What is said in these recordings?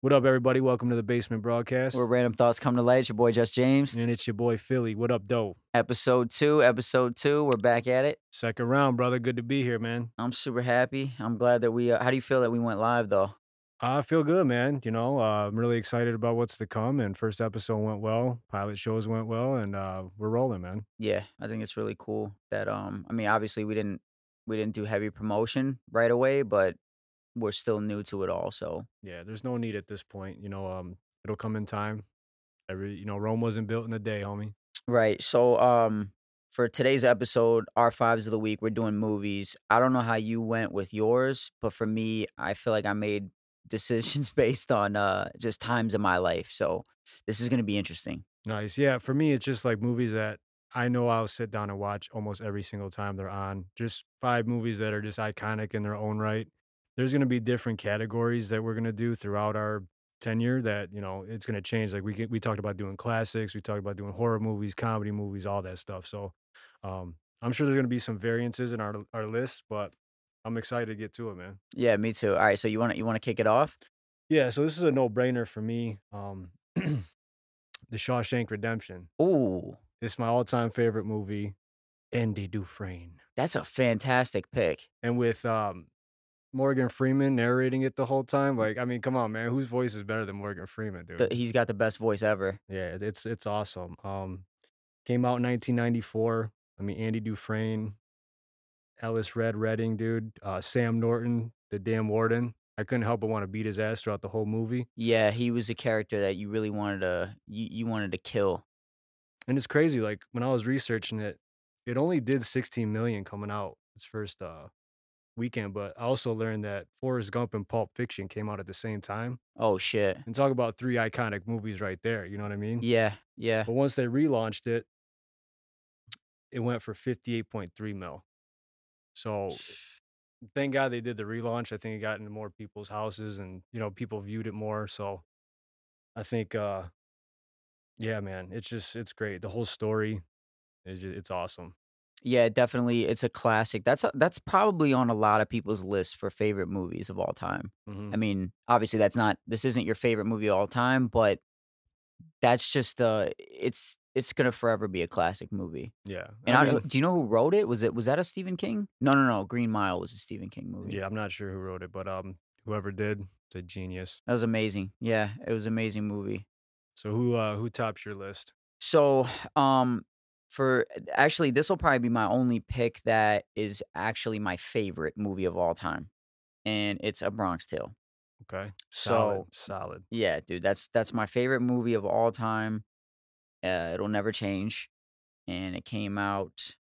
What up, everybody? Welcome to the Basement Broadcast. Where random thoughts come to light. It's your boy Just James. and it's your boy Fillie. What up, doe? Episode two. Episode two. We're back at it. Second round, brother. Good to be here, man. I'm super happy. I'm glad that we. Uh, how do you feel that we went live though? I feel good, man. You know, uh, I'm really excited about what's to come. And first episode went well. Pilot shows went well, and uh, we're rolling, man. Yeah, I think it's really cool that. Um, I mean, obviously we didn't we didn't do heavy promotion right away, but we're still new to it all. So Yeah, there's no need at this point. You know, um, it'll come in time. Every, you know, Rome wasn't built in a day, homie. Right. So um for today's episode, our fives of the week, we're doing movies. I don't know how you went with yours, but for me, I feel like I made decisions based on uh just times in my life. So this is gonna be interesting. Nice. Yeah, for me, it's just like movies that I know I'll sit down and watch almost every single time they're on. Just five movies that are just iconic in their own right. There's going to be different categories that we're going to do throughout our tenure that, you know, it's going to change. Like we get, we talked about doing classics, we talked about doing horror movies, comedy movies, all that stuff. So, um I'm sure there's going to be some variances in our our list, but I'm excited to get to it, man. Yeah, me too. All right, so you want to you want to kick it off? Yeah, so this is a no-brainer for me. Um The Shawshank Redemption. Ooh, It's my all-time favorite movie, Andy Dufresne. that's a fantastic pick. And with um Morgan Freeman narrating it the whole time, like I mean, come on, man, whose voice is better than Morgan Freeman, dude? The, he's got the best voice ever. yeah, it's it's awesome. Um came out in 1994. I mean, Andy Dufresne, Ellis Red Redding, dude, uh Sam Norton, the damn warden. I couldn't help but want to beat his ass throughout the whole movie. Yeah, he was a character that you really wanted to you, you wanted to kill. And it's crazy like when I was researching it, it only did 16 million coming out its first uh weekend, but I also learned that Forrest Gump and Pulp Fiction came out at the same time. Oh shit. And talk about three iconic movies right there, you know what I mean? Yeah, yeah. But once they relaunched it, it went for 58.3 mil. So thank God they did the relaunch. I think it got into more people's houses and, you know, people viewed it more. So I think uh yeah, man, it's just it's great. The whole story is ju- it's awesome. Yeah, definitely. It's a classic. That's that's probably on a lot of people's list for favorite movies of all time. Mhm. I mean, obviously that's not this isn't your favorite movie of all time, but that's just uh it's it's gonna forever be a classic movie. Yeah. And I I do you know who wrote it? Was it was that a Stephen King? No, no, no. Green Mile was a Stephen King movie. yeah, I'm not sure who wrote it, but um whoever did, it's a genius. That was amazing. Yeah, it was an amazing movie. So who uh who tops your list? So, um, for actually, this will probably be my only pick that is actually my favorite movie of all time, and it's A Bronx Tale. Okay. So, Solid. Solid. yeah, dude, that's that's my favorite movie of all time. Uh, it'll never change, and it came out.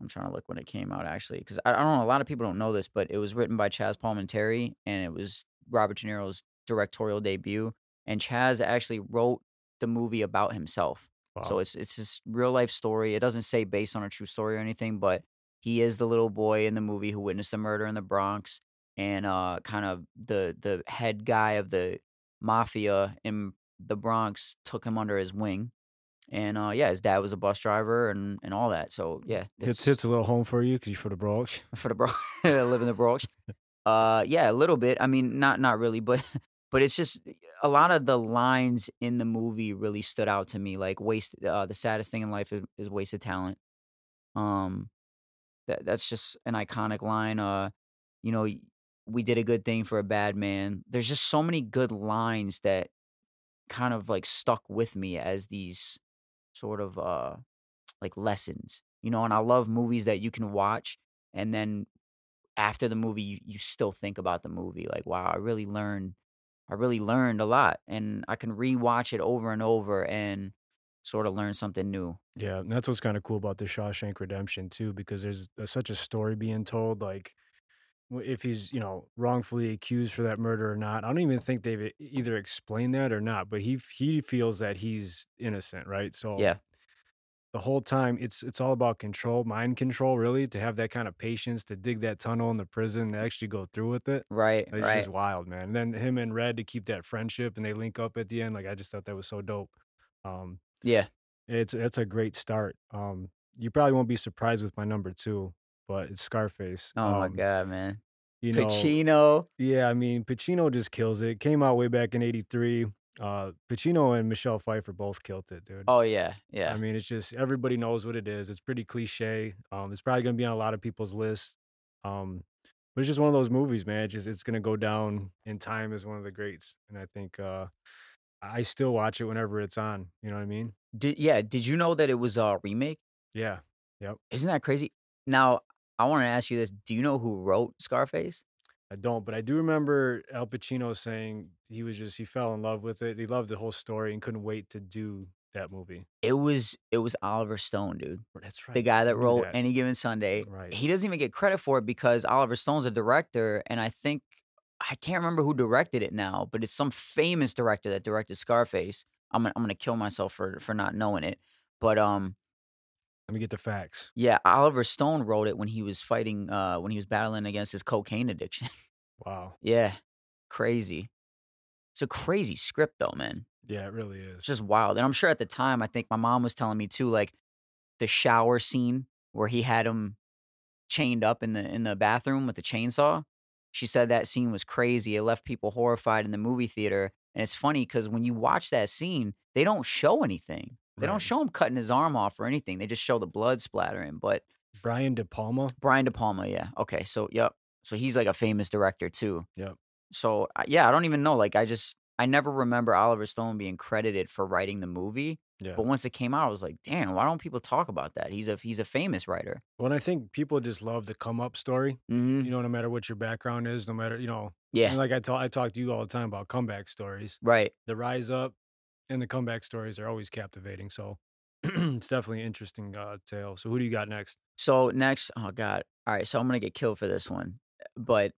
I'm trying to look when it came out actually, because I, I don't know. A lot of people don't know this, but it was written by Chaz Palminteri, and it was Robert De Niro's directorial debut. And Chaz actually wrote the movie about himself. So it's it's his real life story. It doesn't say based on a true story or anything, but he is the little boy in the movie who witnessed the murder in the Bronx and uh kind of the the head guy of the mafia in the Bronx took him under his wing. And uh yeah, his dad was a bus driver and and all that. So yeah, it's, it's, a little home for you because you're for the Bronx. for the Bronx, live in the Bronx. Uh, yeah, a little bit. I mean, not not really, but but it's just a lot of the lines in the movie really stood out to me. Like waste, uh, the saddest thing in life is, is wasted talent. Um, that that's just an iconic line. Uh, you know, we did a good thing for a bad man. There's just so many good lines that kind of like stuck with me as these sort of uh like lessons, you know. And I love movies that you can watch and then after the movie you, you still think about the movie like wow i really learned i really learned a lot and i can rewatch it over and over and sort of learn something new Yeah, and that's what's kind of cool about the Shawshank Redemption too, because there's, there's such a story being told. Like, if he's you know wrongfully accused for that murder or not, I don't even think they've either explained that or not. But he he feels that he's innocent, right? So yeah the whole time it's it's all about control, mind control, really, to have that kind of patience to dig that tunnel in the prison and actually go through with it. right It's right just wild, man. And then him and Red to keep that friendship and they link up at the end. Like I just thought that was so dope. Um, yeah it's it's a great start. Um, you probably won't be surprised with my number two, but it's Scarface. oh my Um, god man You know, Pacino. yeah, I mean, Pacino just kills it. Came out way back in '83. Uh, Pacino and Michelle Pfeiffer both killed it, dude. Oh yeah, yeah. I mean, it's just everybody knows what it is. It's pretty cliche. Um, it's probably gonna be on a lot of people's lists. Um, but it's just one of those movies, man. It's just it's gonna go down in time as one of the greats. And I think uh I still watch it whenever it's on. You know what I mean? Did yeah, did you know that it was a remake? Yeah. Yep. Isn't that crazy? Now, I want to ask you this. Do you know who wrote Scarface? I don't, but I do remember Al Pacino saying he was just he fell in love with it. He loved the whole story and couldn't wait to do that movie. It was it was Oliver Stone, dude. That's right. The guy that wrote. Any Given Sunday. Right. He doesn't even get credit for it because Oliver Stone's a director, and I think I can't remember who directed it now, but it's some famous director that directed Scarface. I'm gonna, I'm gonna kill myself for for not knowing it. But um, Let me get the facts. yeah, Oliver Stone wrote it when he was fighting uh when he was battling against his cocaine addiction. Wow. yeah, crazy. It's a crazy script though, man. Yeah, it really is. It's just wild. And I'm sure at the time, I think my mom was telling me too, like the shower scene where he had him chained up in the in the bathroom with the chainsaw. She said that scene was crazy. It left people horrified in the movie theater. And it's funny because when you watch that scene, they don't show anything. They don't show him cutting his arm off or anything. They just show the blood splattering. But Brian De Palma. Brian De Palma, yeah. Okay, so yep. So he's like a famous director too. Yep. So yeah, I don't even know. Like I just I never remember Oliver Stone being credited for writing the movie. Yeah. But once it came out, I was like, damn, why don't people talk about that? He's a he's a famous writer. Well, and I think people just love the come up story. hmm You know, no matter what your background is, no matter you know, Yeah. like I talk, I talk to you all the time about comeback stories. Right. The rise up and the comeback stories are always captivating. So it's definitely an interesting uh, tale. So who do you got next? So next, oh god. All right, so I'm gonna get killed for this one. But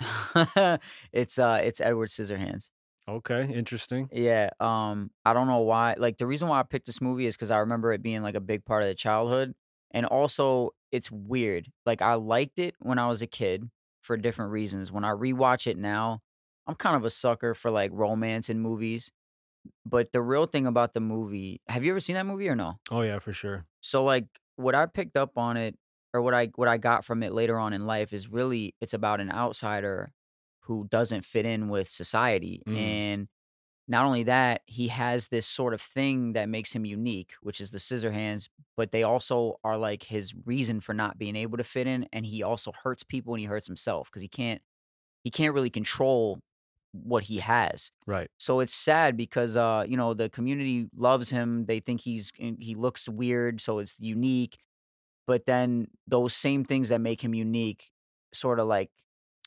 it's uh it's Edward Scissorhands. Okay, interesting. Yeah. Um, I don't know why. Like the reason why I picked this movie is because I remember it being like a big part of the childhood. And also it's weird. Like I liked it when I was a kid for different reasons. When I rewatch it now, I'm kind of a sucker for like romance in movies. But the real thing about the movie, have you ever seen that movie or no? Oh yeah, for sure. So like what I picked up on it or what I what I got from it later on in life is really it's about an outsider who doesn't fit in with society Mm. and not only that he has this sort of thing that makes him unique which is the scissor hands but they also are like his reason for not being able to fit in and he also hurts people and he hurts himself because he can't he can't really control what he has Right. so it's sad because uh, you know, the community loves him. They think he's eh, he looks weird, so it's unique. But then those same things that make him unique sort of like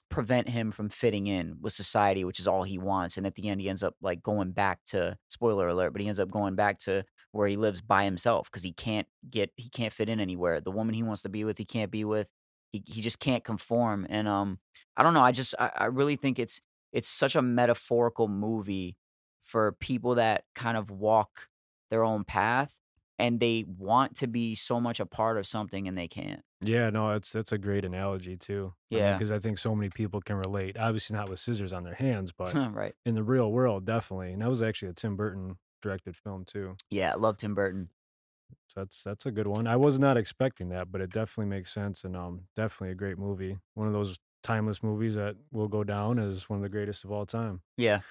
prevent him from fitting in with society, which is all he wants. And at the end he ends up like going back to spoiler alert, but he ends up going back to where he lives by himself because he can't get he can't fit in anywhere. The woman he wants to be with, he can't be with. He he just can't conform. And um I don't know, I just I, I really think it's it's such a metaphorical movie for people that kind of walk their own path and they want to be so much a part of something and they can't. Yeah, no, that's that's a great analogy too. Yeah. because I think so many people can relate. Obviously, not with scissors on their hands, but right. in the real world, definitely. And that was actually a Tim Burton directed film too. Yeah, I love Tim Burton. So that's that's a good one. I was not expecting that, but it definitely makes sense and um definitely a great movie. One of those timeless movies that will go down as one of the greatest of all time. Yeah.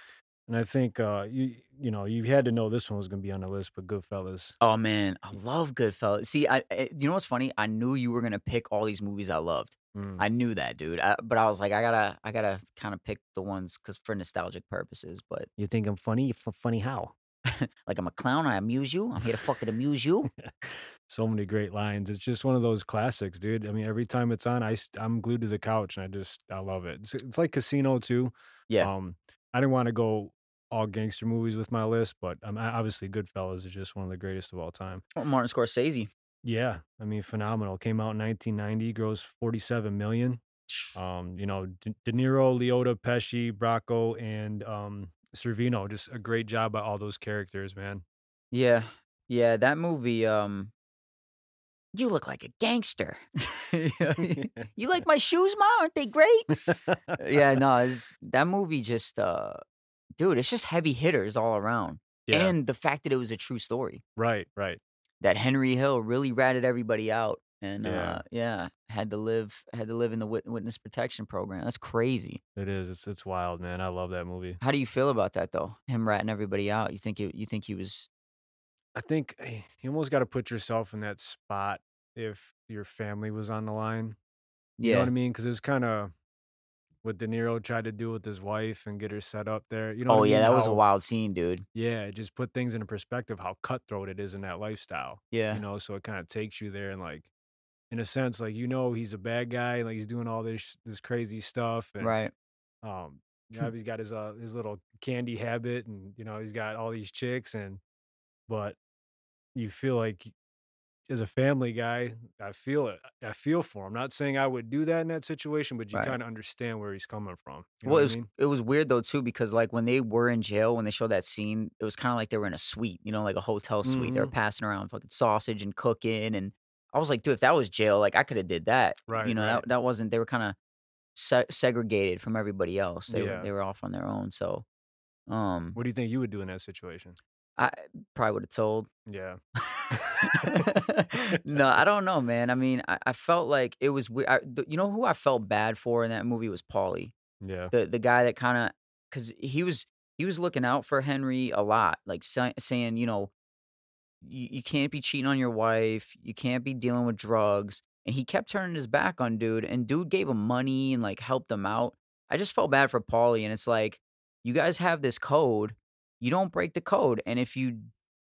And I think uh you you know, you had to know this one was going to be on the list, but Goodfellas. Oh man, I love Goodfellas. See, I, I you know what's funny? I knew you were gonna pick all these movies I loved. Mm. I knew that, dude. I, but I was like, I gotta, I gotta kind of pick the ones because for nostalgic purposes. But You think I'm funny? F- funny how? like, I'm a clown. I amuse you. I'm here to fucking amuse you. so many great lines. It's just one of those classics, dude. I mean, every time it's on, I I'm glued to the couch and I just I love it. It's, it's like Casino too. Yeah. Um, I didn't want to go all gangster movies with my list, but um, obviously Goodfellas is just one of the greatest of all time. Oh, Martin Scorsese. Yeah, I mean, phenomenal. Came out in 1990, gross 47 million. Um, you know, De, De Niro, Liotta, Pesci, Bracco, and um, Sorvino. Just a great job by all those characters, man. Yeah, yeah. That movie. Um, you look like a gangster. you like my shoes, ma? Aren't they great? yeah, no. It's, that movie just, uh, dude, it's just heavy hitters all around, yeah, and the fact that it was a true story. right, right. that Henry Hill really ratted everybody out. and Yeah. uh, yeah, had to live had to live in the witness protection program. That's crazy. It is. It's it's wild, man. I love that movie. How do you feel about that though? Him ratting everybody out. You think you you think he was I think eh, you almost got to put yourself in that spot if your family was on the line. You know yeah what I mean? Because it's kind of what De Niro tried to do with his wife and get her set up there. You know Oh yeah, mean? that was a wild scene, dude. yeah, it just put things into perspective how cutthroat it is in that lifestyle. Yeah, you know, so it kind of takes you there and like in a sense, like you know he's a bad guy, like he's doing all this this crazy stuff and right. um you know, he's got his uh his little candy habit and you know he's got all these chicks and but you feel like as a family guy, I feel it. I feel for him. Not saying I would do that in that situation, but you Right. kind of understand where he's coming from. You know Well, it what I was mean? it was weird though too because like when they were in jail when they showed that scene, it was kind of like they were in a suite, you know, like a hotel suite. They were hmm passing around fucking sausage and cooking, and I was like, dude, if that was jail, like I could have did that. Right. You know, right. that that wasn't. They were kind of se- segregated from everybody else. They were Yeah. they were off on their own. So, um, What do you think you would do in that situation? I probably would have told. Yeah. no, I don't know, man. I mean, I, I felt like it was weird. I, the, you know who I felt bad for in that movie was Paulie. yeah. the the guy that kind of because he was he was looking out for Henry a lot, like say, saying, you know, you, you can't be cheating on your wife, you can't be dealing with drugs, and he kept turning his back on dude, and dude gave him money and like helped him out. I just felt bad for Paulie, and it's like you guys have this code, you don't break the code, and if you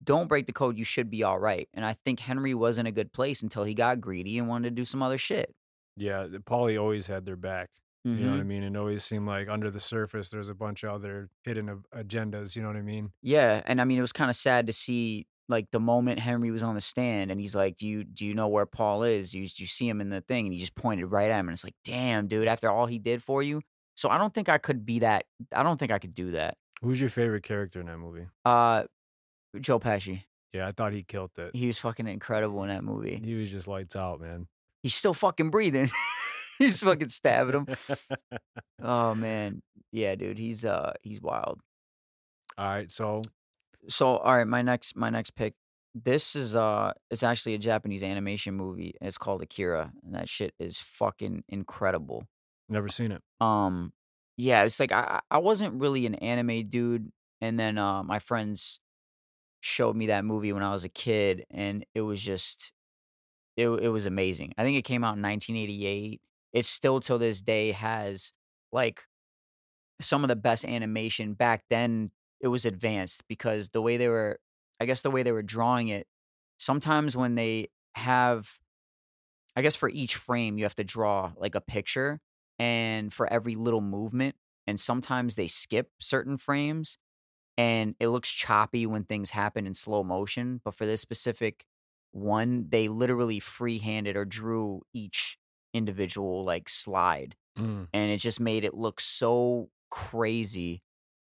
don't break the code, you should be all right. And I think Henry was in a good place until he got greedy and wanted to do some other shit. Yeah. Paulie always had their back. You know what I mm-hmm. mean? It always seemed like under the surface, there's a bunch of other hidden agendas. You know what I mean? Yeah, and I mean, it was kind of sad to see like the moment Henry was on the stand, and he's like, "Do you do you know where Paul is? Do you, do you see him in the thing?" And he just pointed right at him, and it's like, "Damn, dude! After all he did for you." So I don't think I could be that. I don't think I could do that. Who's your favorite character in that movie? Uh, Joe Pesci, Yeah, I thought he killed it. he was fucking incredible in that movie. He was just lights out, man. He's still fucking breathing. he's fucking stabbing him. Oh man, yeah, dude, he's uh he's wild. All right, so So all right, my next my next pick. This is uh it's actually a Japanese animation movie. It's called Akira, and that shit is fucking incredible. never seen it. Um yeah, it's like I I wasn't really an anime dude, and then uh my friends showed me that movie when I was a kid, and it was just it it was amazing. I think it came out in 1988. It still till this day has like some of the best animation back then it was advanced because the way they were i guess the way they were drawing it sometimes when they have i guess for each frame you have to draw like a picture and for every little movement and sometimes they skip certain frames and it looks choppy when things happen in slow motion but for this specific one they literally free-handed or drew each individual like slide Mm, and it just made it look so crazy.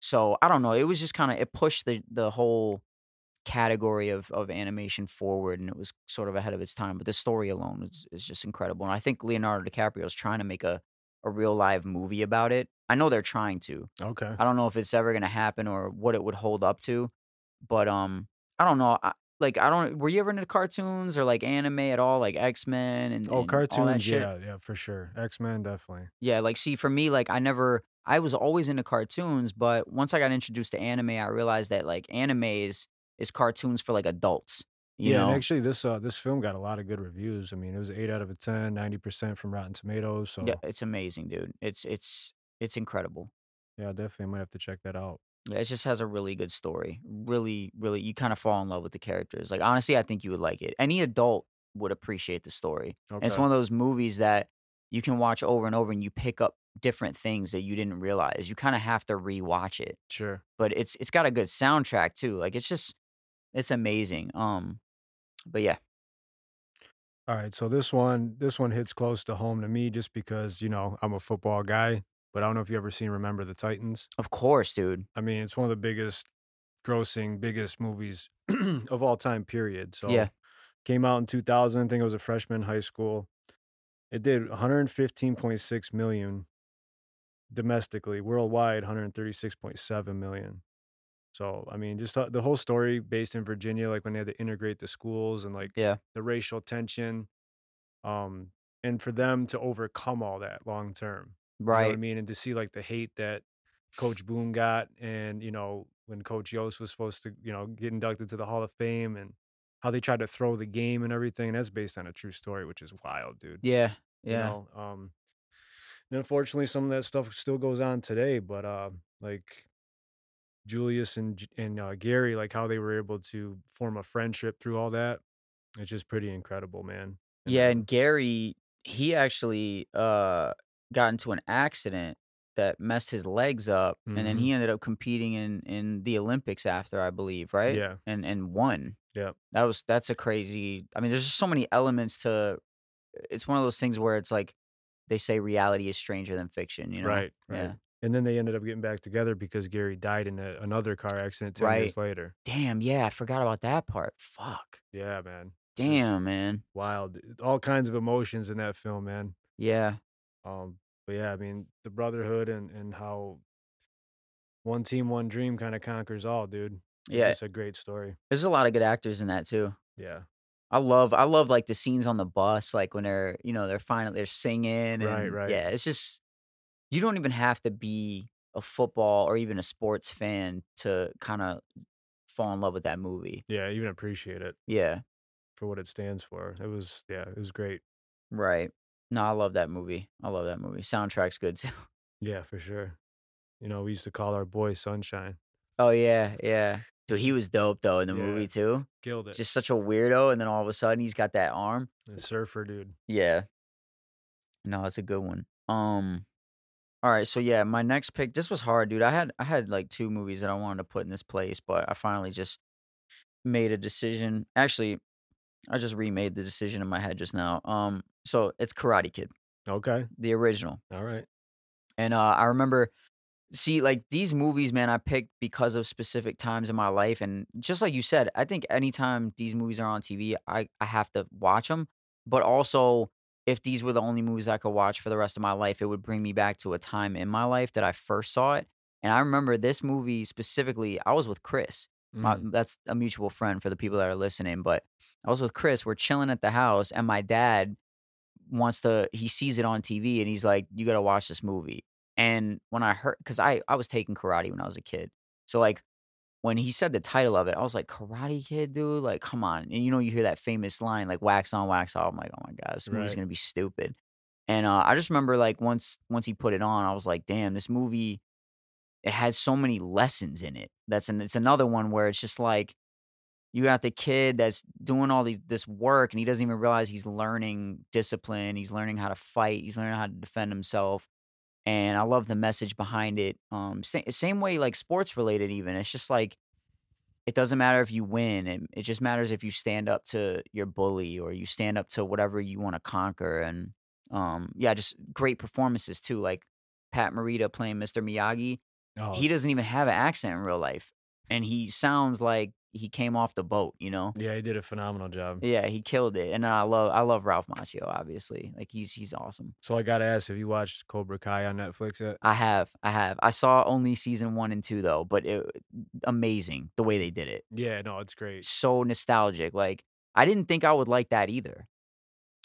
So I don't know. It was just kind of it pushed the the whole category of of animation forward, and it was sort of ahead of its time. But the story alone is is just incredible, and I think Leonardo DiCaprio is trying to make a a real live movie about it. I know they're trying to. okay. I don't know if it's ever gonna happen or what it would hold up to, but um, I don't know. I, like I don't. Were you ever into cartoons or like anime at all, like X Men and, Oh, and cartoons, shit? yeah, yeah, for sure. X Men, definitely. Yeah, like see for me, like I never I was always into cartoons, but once I got introduced to anime, I realized that like anime is is cartoons for like adults. You yeah, know? and actually, this uh, this film got a lot of good reviews. I mean, it was eight out of a 10, 90 percent from Rotten Tomatoes. So Yeah, it's amazing, dude. It's it's it's incredible. yeah, definitely, I might have to check that out. Yeah, it just has a really good story. Really, really you kind of fall in love with the characters. Like honestly, I think you would like it. Any adult would appreciate the story. And it's one of those movies that you can watch over and over and you pick up different things that you didn't realize. You kind of have to rewatch it. sure. but it's it's got a good soundtrack too. Like it's just it's amazing. Um, but yeah, All right, so this one, this one hits close to home to me just because you know I'm a football guy. But I don't know if you ever seen Remember the Titans. of course, dude. I mean, it's one of the biggest grossing, biggest movies of all time, period. So Yeah, came out in 2000. I think I was a freshman in high school. It did 115.6 million domestically, worldwide 136.7 million. So, I mean, just uh, the whole story based in Virginia, like when they had to integrate the schools and like yeah, the racial tension. Um, and for them to overcome all that long term. You know what I mean? And to see like the hate that Coach Boone got and, you know, when Coach Yoast was supposed to, you know, get inducted to the Hall of Fame and how they tried to throw the game and everything. That's based on a true story, which is wild, dude. Yeah. You Yeah. know, um, and unfortunately, some of that stuff still goes on today. But uh, like Julius and and uh, Gary, like how they were able to form a friendship through all that, it's just pretty incredible, man. And Yeah, and Gary, he actually uh got into an accident that messed his legs up, and then mhm, he ended up competing in in the Olympics after, I believe, right? yeah, And and won. yeah, That was that's a crazy. I mean, there's just so many elements to. It's one of those things where it's like they say reality is stranger than fiction. You know? right, right. Yeah. And then they ended up getting back together because Gary died in a, another car accident ten Right. years later. Damn. Yeah, I forgot about that part. Fuck. Yeah, man. It's just Damn, man. wild. All kinds of emotions in that film, man. Yeah. Um, but yeah, I mean, the brotherhood and and how one team, one dream kind of conquers all, dude. It's Yeah. just a great story. There's a lot of good actors in that too. Yeah. I love I love like the scenes on the bus, like when they're you know they're finally they're singing Right, right. yeah, it's just you don't even have to be a football or even a sports fan to kind of fall in love with that movie. Yeah, even appreciate it Yeah, for what it stands for. It was yeah, it was great. right. No, I love that movie. I love that movie. Soundtrack's good too. Yeah, for sure. You know, we used to call our boy Sunshine. Oh yeah, yeah. Dude, he was dope though in the Yeah. movie too. Killed it. Just such a weirdo, and then all of a sudden he's got that arm. The surfer dude. Yeah. No, that's a good one. Um, all right, so yeah, my next pick. This was hard, dude. I had I had like two movies that I wanted to put in this place, but I finally just made a decision. Actually, I just remade the decision in my head just now. Um, so it's Karate Kid, Okay. the original, All right. and uh, I remember. See, like these movies, man, I picked because of specific times in my life, and just like you said, I think anytime these movies are on TV, I I have to watch them. But also, if these were the only movies I could watch for the rest of my life, it would bring me back to a time in my life that I first saw it. And I remember this movie specifically. I was with Chris. My, Mm, that's a mutual friend for the people that are listening. But I was with Chris. We're chilling at the house, and my dad wants to. He sees it on TV, and he's like, "You got to watch this movie." And when I heard, because I I was taking karate when I was a kid, so like when he said the title of it, I was like, Karate Kid, dude, like come on. And you know, you hear that famous line like "wax on, wax off." I'm like, oh my god, this movie's Right. gonna be stupid. And uh, I just remember like once once he put it on, I was like, damn, this movie it has so many lessons in it. That's an it's another one where it's just like you got the kid that's doing all these this work and he doesn't even realize he's learning discipline, he's learning how to fight, he's learning how to defend himself. And I love the message behind it. Um sa- same way like sports related even. It's just like it doesn't matter if you win. It, it just matters if you stand up to your bully or you stand up to whatever you want to conquer. And um, yeah, just great performances too. Like Pat Morita playing Mr. Miyagi. Oh, He doesn't even have an accent in real life, and he sounds like he came off the boat. You know? yeah, he did a phenomenal job. Yeah, he killed it. And I love I love Ralph Macchio. Obviously, like he's he's awesome. So I gotta ask, have you watched Cobra Kai on Netflix yet? I have I have I saw only season one and two though, but it amazing the way they did it. Yeah, no, it's great. so nostalgic. Like I didn't think I would like that either.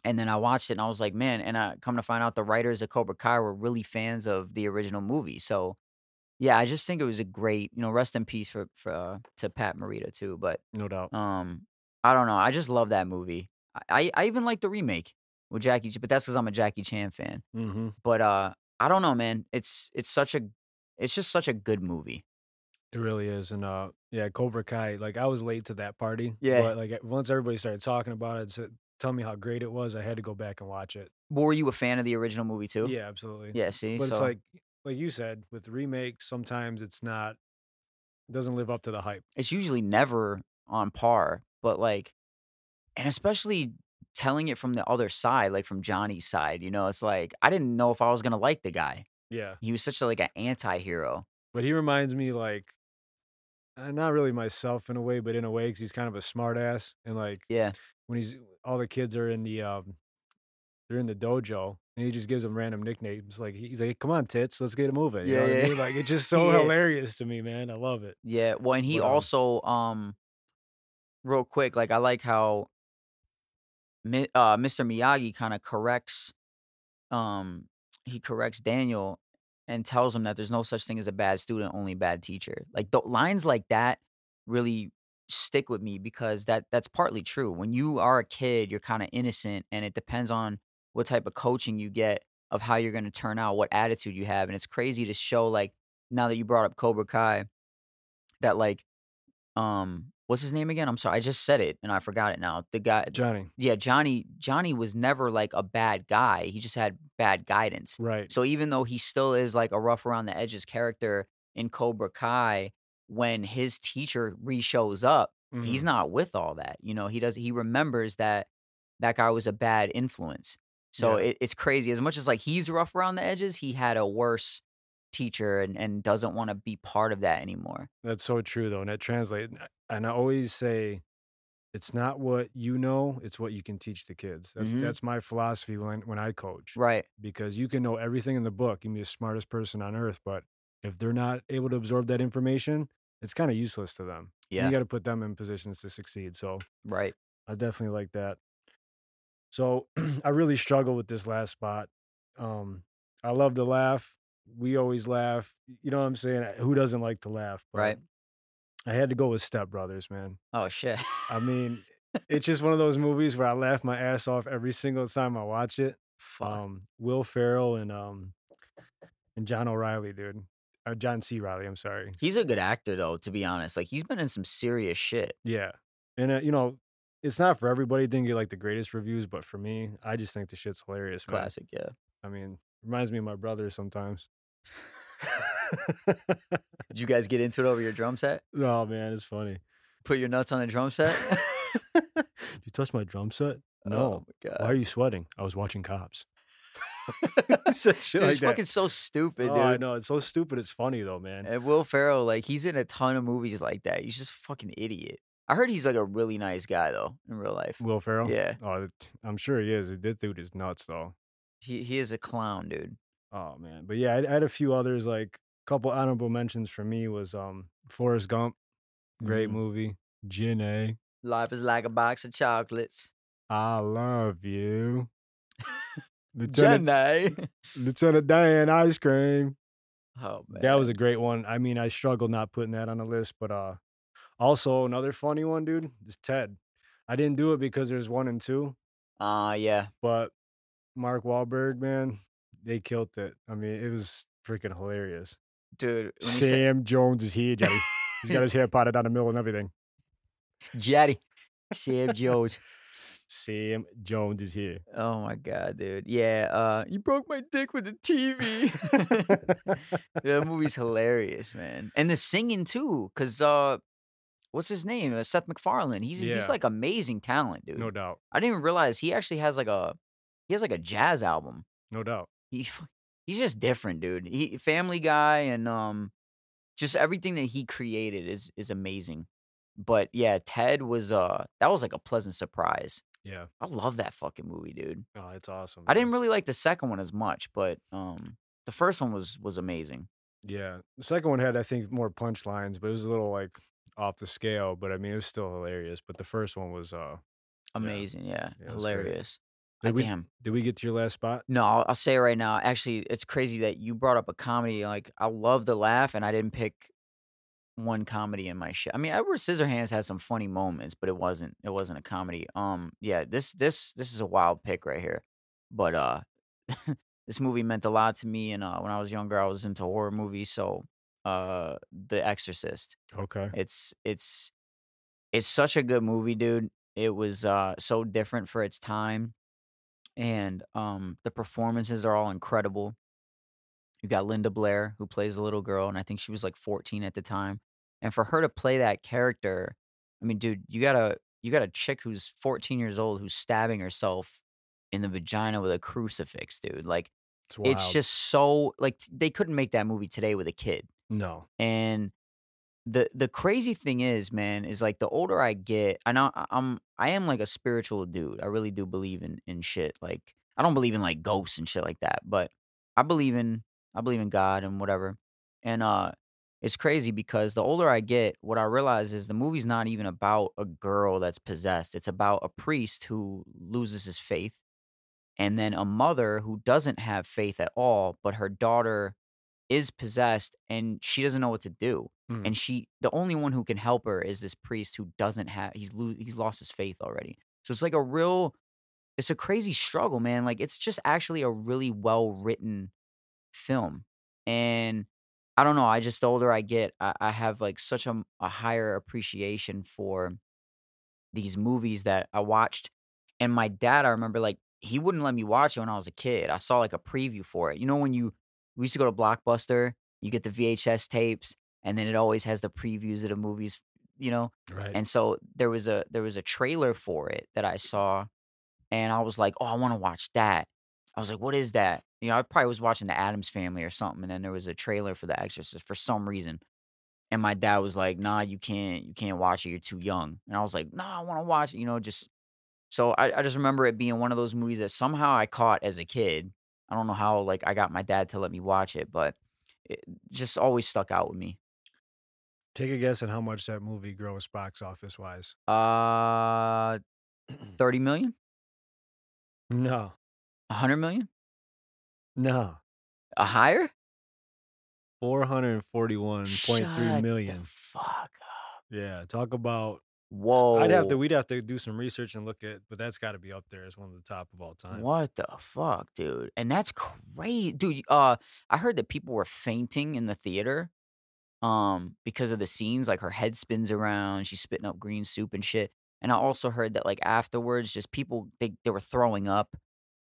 And then I watched it and I was like, man, and I come to find out the writers of Cobra Kai were really fans of the original movie. So yeah, I just think it was a great, you know, rest in peace for for uh, to Pat Morita too. But No doubt. um, I don't know. I just love that movie. I I, I even like the remake with Jackie, but that's because I'm a Jackie Chan fan. Mm-hmm. But uh, I don't know, man. It's it's such a it's just such a good movie. It really is. And uh yeah, Cobra Kai, like I was late to that party. Yeah. But like once everybody started talking about it, said, tell me how great it was, I had to go back and watch it. Were you a fan of the original movie too? Yeah, absolutely. Yeah. See, But so it's like like you said, with remakes, sometimes it's not it doesn't live up to the hype. it's usually never on par, but like, and especially telling it from the other side, like from Johnny's side, you know, it's like I didn't know if I was gonna like the guy. Yeah. He was such a, like an anti-hero. But he reminds me like uh, not really myself in a way, but in a way, because he's kind of a smart ass. And like Yeah, when he's all the kids are in the um they're in the dojo and he just gives them random nicknames. Like he's like, Come on, tits, let's get it moving. You Yeah, know what yeah. I mean? Like it's just so Yeah. hilarious to me, man. I love it. yeah. Well, and he But, um also, um, real quick, like I like how uh, Mr. Miyagi kind of corrects um he corrects Daniel and tells him that there's no such thing as a bad student, only bad teacher. Like the lines like that really stick with me because that that's partly true. When you are a kid, you're kind of innocent and it depends on what type of coaching you get of how you're going to turn out, what attitude you have. And it's crazy to show like now that you brought up Cobra Kai that like um what's his name again? I'm sorry, I just said it and I forgot it now. The guy Johnny. yeah, Johnny Johnny was never like a bad guy. He just had bad guidance. Right. So even though he still is like a rough around the edges character in Cobra Kai, when his teacher re shows up, he's Mhm. not with all that. You know, he does he remembers that that guy was a bad influence. So Yeah. it, it's crazy. As much as like he's rough around the edges, he had a worse teacher and, and doesn't want to be part of that anymore. That's so true though, and that translates. And I always say, it's not what you know; it's what you can teach the kids. That's Mhm. that's my philosophy when when I coach. Right. Because you can know everything in the book, you can be the smartest person on earth, but if they're not able to absorb that information, it's kind of useless to them. Yeah. You got to put them in positions to succeed. So Right. I definitely like that. So I really struggle with this last spot. Um, I love to laugh. We always laugh. You know what I'm saying? Who doesn't like to laugh? But Right. I had to go with Step Brothers, man. Oh shit. I mean, it's just one of those movies where I laugh my ass off every single time I watch it. Fuck. Um, Will Ferrell and um and John O'Reilly, dude. Uh, John C. Reilly, I'm sorry. He's a good actor though, to be honest. Like he's been in some serious shit. Yeah. And uh, you know, it's not for everybody. It didn't get like the greatest reviews, but for me, I just think the shit's hilarious, man. Classic, yeah. I mean, reminds me of my brother sometimes. Did you guys get into it over your drum set? oh man, it's funny. Put your nuts on the drum set? you touch my drum set? Oh no. Oh my Why are you sweating? I was watching cops. Dude, like it's that. fucking so stupid, oh, I know. It's so stupid. It's funny though, man. And Will Ferrell, like, he's in a ton of movies like that. He's just a fucking idiot. I heard he's like a really nice guy though in real life. Will Ferrell? Yeah. Oh, I'm sure he is. That dude is nuts though. He he is a clown, dude. Oh man. But yeah, I, I had a few others. Like a couple honorable mentions for me was um Forrest Gump. Great Mhm. movie. Jenny. Life is like a box of chocolates. I love you. Lieutenant, Jenny. Lieutenant Dan ice cream. oh man. That was a great one. I mean, I struggled not putting that on the list, but uh also another funny one, dude, is Ted. I didn't do it because there's one and two, uh yeah. but Mark Wahlberg, man, they killed it. I mean, it was freaking hilarious. Dude, when he said Sam Jones is here, Johnny. He's got his hair potted down the middle and everything. Jetty. Sam Jones. Sam Jones is here. Oh my god, dude. Yeah, uh you broke my dick with the TV. that movie's hilarious, man. And the singing too, cuz uh what's his name? Uh, Seth MacFarlane. He's Yeah. he's like amazing talent, dude. No doubt. I didn't even realize he actually has like a he has like a jazz album. No doubt. He he's just different, dude. He Family Guy and um just everything that he created is is amazing. But yeah, Ted was uh that was like a pleasant surprise. Yeah. I love that fucking movie, dude. Oh, it's awesome. I didn't really like the second one as much, but um the first one was was amazing. Yeah. The second one had, I think, more punchlines, but it was a little like off the scale. But I mean, it was still hilarious. But the first one was uh Amazing, yeah. Yeah, great. Hilarious. Did Ah, we- damn. did we get to your last spot? No, I'll, I'll say it right now. Actually, it's crazy that you brought up a comedy. Like, I love the laugh, and I didn't pick one comedy in my shit. I mean, Edward Scissorhands had some funny moments, but it wasn't. It wasn't a comedy. Um, yeah, this this this is a wild pick right here. But uh, this movie meant a lot to me, and uh, when I was younger, I was into horror movies. So, uh, The Exorcist. Okay. It's it's it's such a good movie, dude. It was uh so different for its time. And um the performances are all incredible. You got Linda Blair who plays the little girl and I think she was like 14 at the time. And for her to play that character, I mean, dude, you got a you got a chick who's 14 years old who's stabbing herself in the vagina with a crucifix, dude. Like It's it's just so like they couldn't make that movie today with a kid. No. And the the crazy thing is, man, is like the older I get, know I- I'm I am like a spiritual dude. I really do believe in in shit. Like I don't believe in like ghosts and shit like that, but I believe in I believe in God and whatever. And uh it's crazy because the older I get, what I realize is the movie's not even about a girl that's possessed. It's about a priest who loses his faith and then a mother who doesn't have faith at all, but her daughter is possessed and she doesn't know what to do. Mhm. And she the only one who can help her is this priest who doesn't have he's lo- he's lost his faith already. So it's like a real it's a crazy struggle, man. Like it's just actually a really well written film. And I don't know, I just the older I get, I, I have like such a, a higher appreciation for these movies that I watched. And my dad, I remember like he wouldn't let me watch it when I was a kid. I saw like a preview for it. You know, when you we used to go to Blockbuster, you get the VHS tapes, and then it always has the previews of the movies, you know? Right. And so there was a there was a trailer for it that I saw, and I was like, "Oh, I want to watch that." I was like, "What is that?" You know, I probably was watching The Addams Family or something, and then there was a trailer for The Exorcist for some reason. And my dad was like, "Nah, you can't, you can't watch it. You're too young." And I was like, "Nah, I want to watch it." You know, just so I, I just remember it being one of those movies that somehow I caught as a kid. I don't know how like I got my dad to let me watch it, but it just always stuck out with me. Take a guess on how much that movie grossed box office wise. Uh, thirty million, No. a hundred million, No. a higher. Four hundred forty-one point three million. Fuck up. Yeah. Talk about Whoa. I'd have to we'd have to do some research and look at but that's gotta be up there as one of the top of all time. What the fuck, dude? And that's crazy, dude. Uh, I heard that people were fainting in the theater, um, because of the scenes. Like her head spins around, she's spitting up green soup and shit. And I also heard that like afterwards, just people they they were throwing up.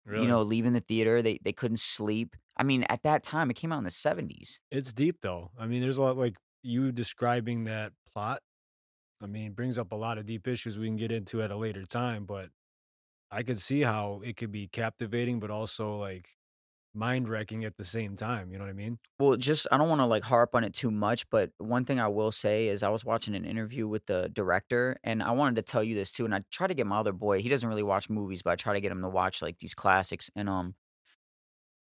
Really. You know, leaving the theater, they they couldn't sleep. I mean, at that time, it came out in the seventies. It's deep though. I mean, there's a lot like you describing that plot. I mean, brings up a lot of deep issues we can get into at a later time, but I could see how it could be captivating, but also like mind wrecking at the same time. You know what I mean? Well, just I don't want to like harp on it too much, but one thing I will say is I was watching an interview with the director, and I wanted to tell you this too. And I try to get my other boy; he doesn't really watch movies, but I try to get him to watch like these classics. And um,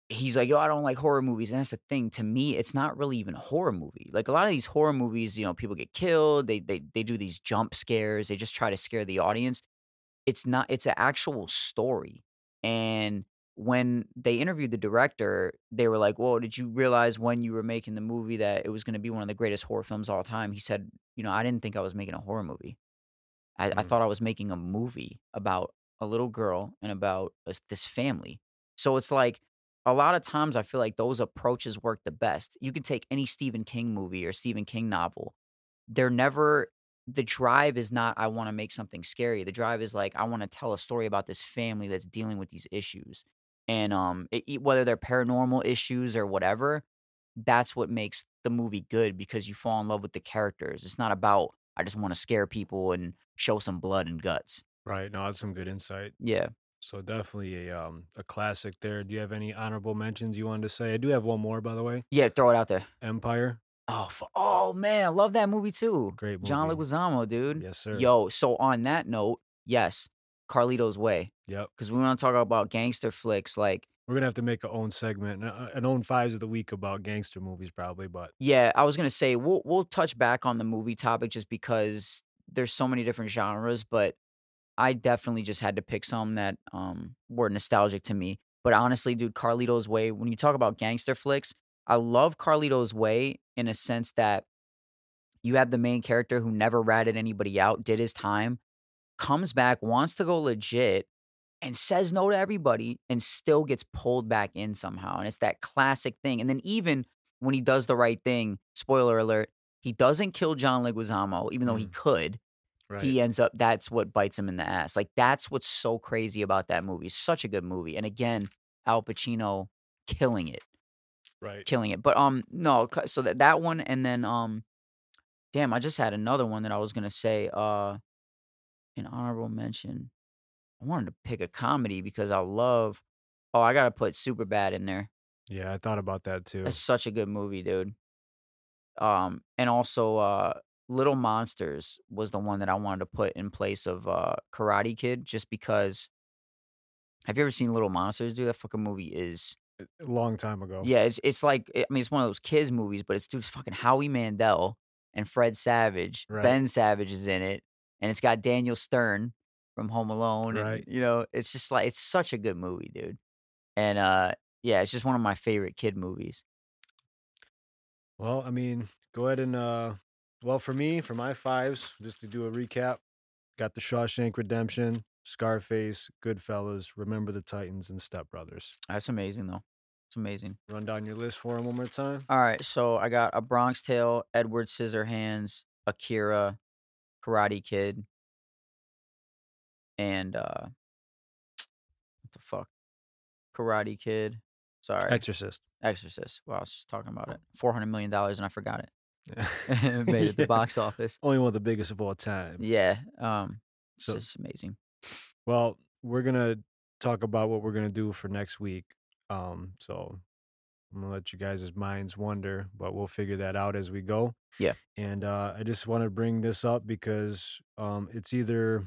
he's like, "Yo, I don't like horror movies," and that's the thing. To me, it's not really even a horror movie. Like a lot of these horror movies, you know, people get killed. They they they do these jump scares. They just try to scare the audience. It's not. It's an actual story, and when they interviewed the director, they were like, "Well, did you realize when you were making the movie that it was going to be one of the greatest horror films of all time?" He said, "You know, I didn't think I was making a horror movie. I, I Mm, thought I was making a movie about a little girl and about this, this family." So it's like a lot of times I feel like those approaches work the best. You can take any Stephen King movie or Stephen King novel. They're never the drive is not I want to make something scary. The drive is like I want to tell a story about this family that's dealing with these issues and um it, whether they're paranormal issues or whatever that's what makes the movie good because you fall in love with the characters it's not about i just want to scare people and show some blood and guts right. No, that's some good insight. yeah So definitely a um a classic there. Do you have any honorable mentions you wanted to say? I do have one more, by the way. yeah throw it out there Empire. oh fu- oh man i love that movie too Great john movie. leguizamo dude Yes, sir. yo so on that note yes carlito's way Yep. because we want to talk about gangster flicks like We're gonna have to make our own segment, uh, an own fives of the week about gangster movies, probably. But Yeah, I was gonna say we'll we'll touch back on the movie topic just because there's so many different genres, but I definitely just had to pick some that um were nostalgic to me. But honestly, dude, Carlito's Way, when you talk about gangster flicks, I love Carlito's Way in a sense that you have the main character who never ratted anybody out, did his time, comes back, wants to go legit, and says no to everybody and still gets pulled back in somehow. And it's that classic thing. And then even when he does the right thing, spoiler alert, he doesn't kill John Leguizamo, even though he Mm. could. Right. He ends up that's what bites him in the ass. Like that's what's so crazy about that movie. Such a good movie. And again, Al Pacino killing it. right. Killing it. But um no, so that that one and then um damn, I just had another one that I was going to say uh an honorable mention. I wanted to pick a comedy because I love Oh, I got to put Super Bad in there. Yeah, I thought about that too. That's such a good movie, dude. Um, and also uh Little Monsters was the one that I wanted to put in place of uh Karate Kid just because have you ever seen Little Monsters, dude? That fucking movie is A long time ago. Yeah, it's it's like I mean, it's one of those kids movies, but it's dude, fucking Howie Mandel and Fred Savage. Right. Ben Savage is in it, and it's got Daniel Stern from Home Alone, and Right. you know, it's just like it's such a good movie, dude. And uh, yeah, it's just one of my favorite kid movies. Well, I mean, go ahead and uh well for me, for my fives, just to do a recap, got the Shawshank Redemption, Scarface, Goodfellas, Remember the Titans, and Step Brothers. That's amazing, though. It's amazing. Run down your list for him one more time. All right, so I got a Bronx Tale, Edward Scissorhands, Akira, Karate Kid, and uh, what the fuck? Karate Kid. Sorry, Exorcist. Exorcist. Well, I was just talking about it. Four hundred million dollars, and I forgot it. Yeah. Made at the box office. Only one of the biggest of all time. Yeah. Um. It's So- just amazing. Well, we're gonna talk about what we're gonna do for next week. Um, so I'm gonna let you guys' minds wonder, but we'll figure that out as we go. Yeah. And uh, I just want to bring this up because um, it's either,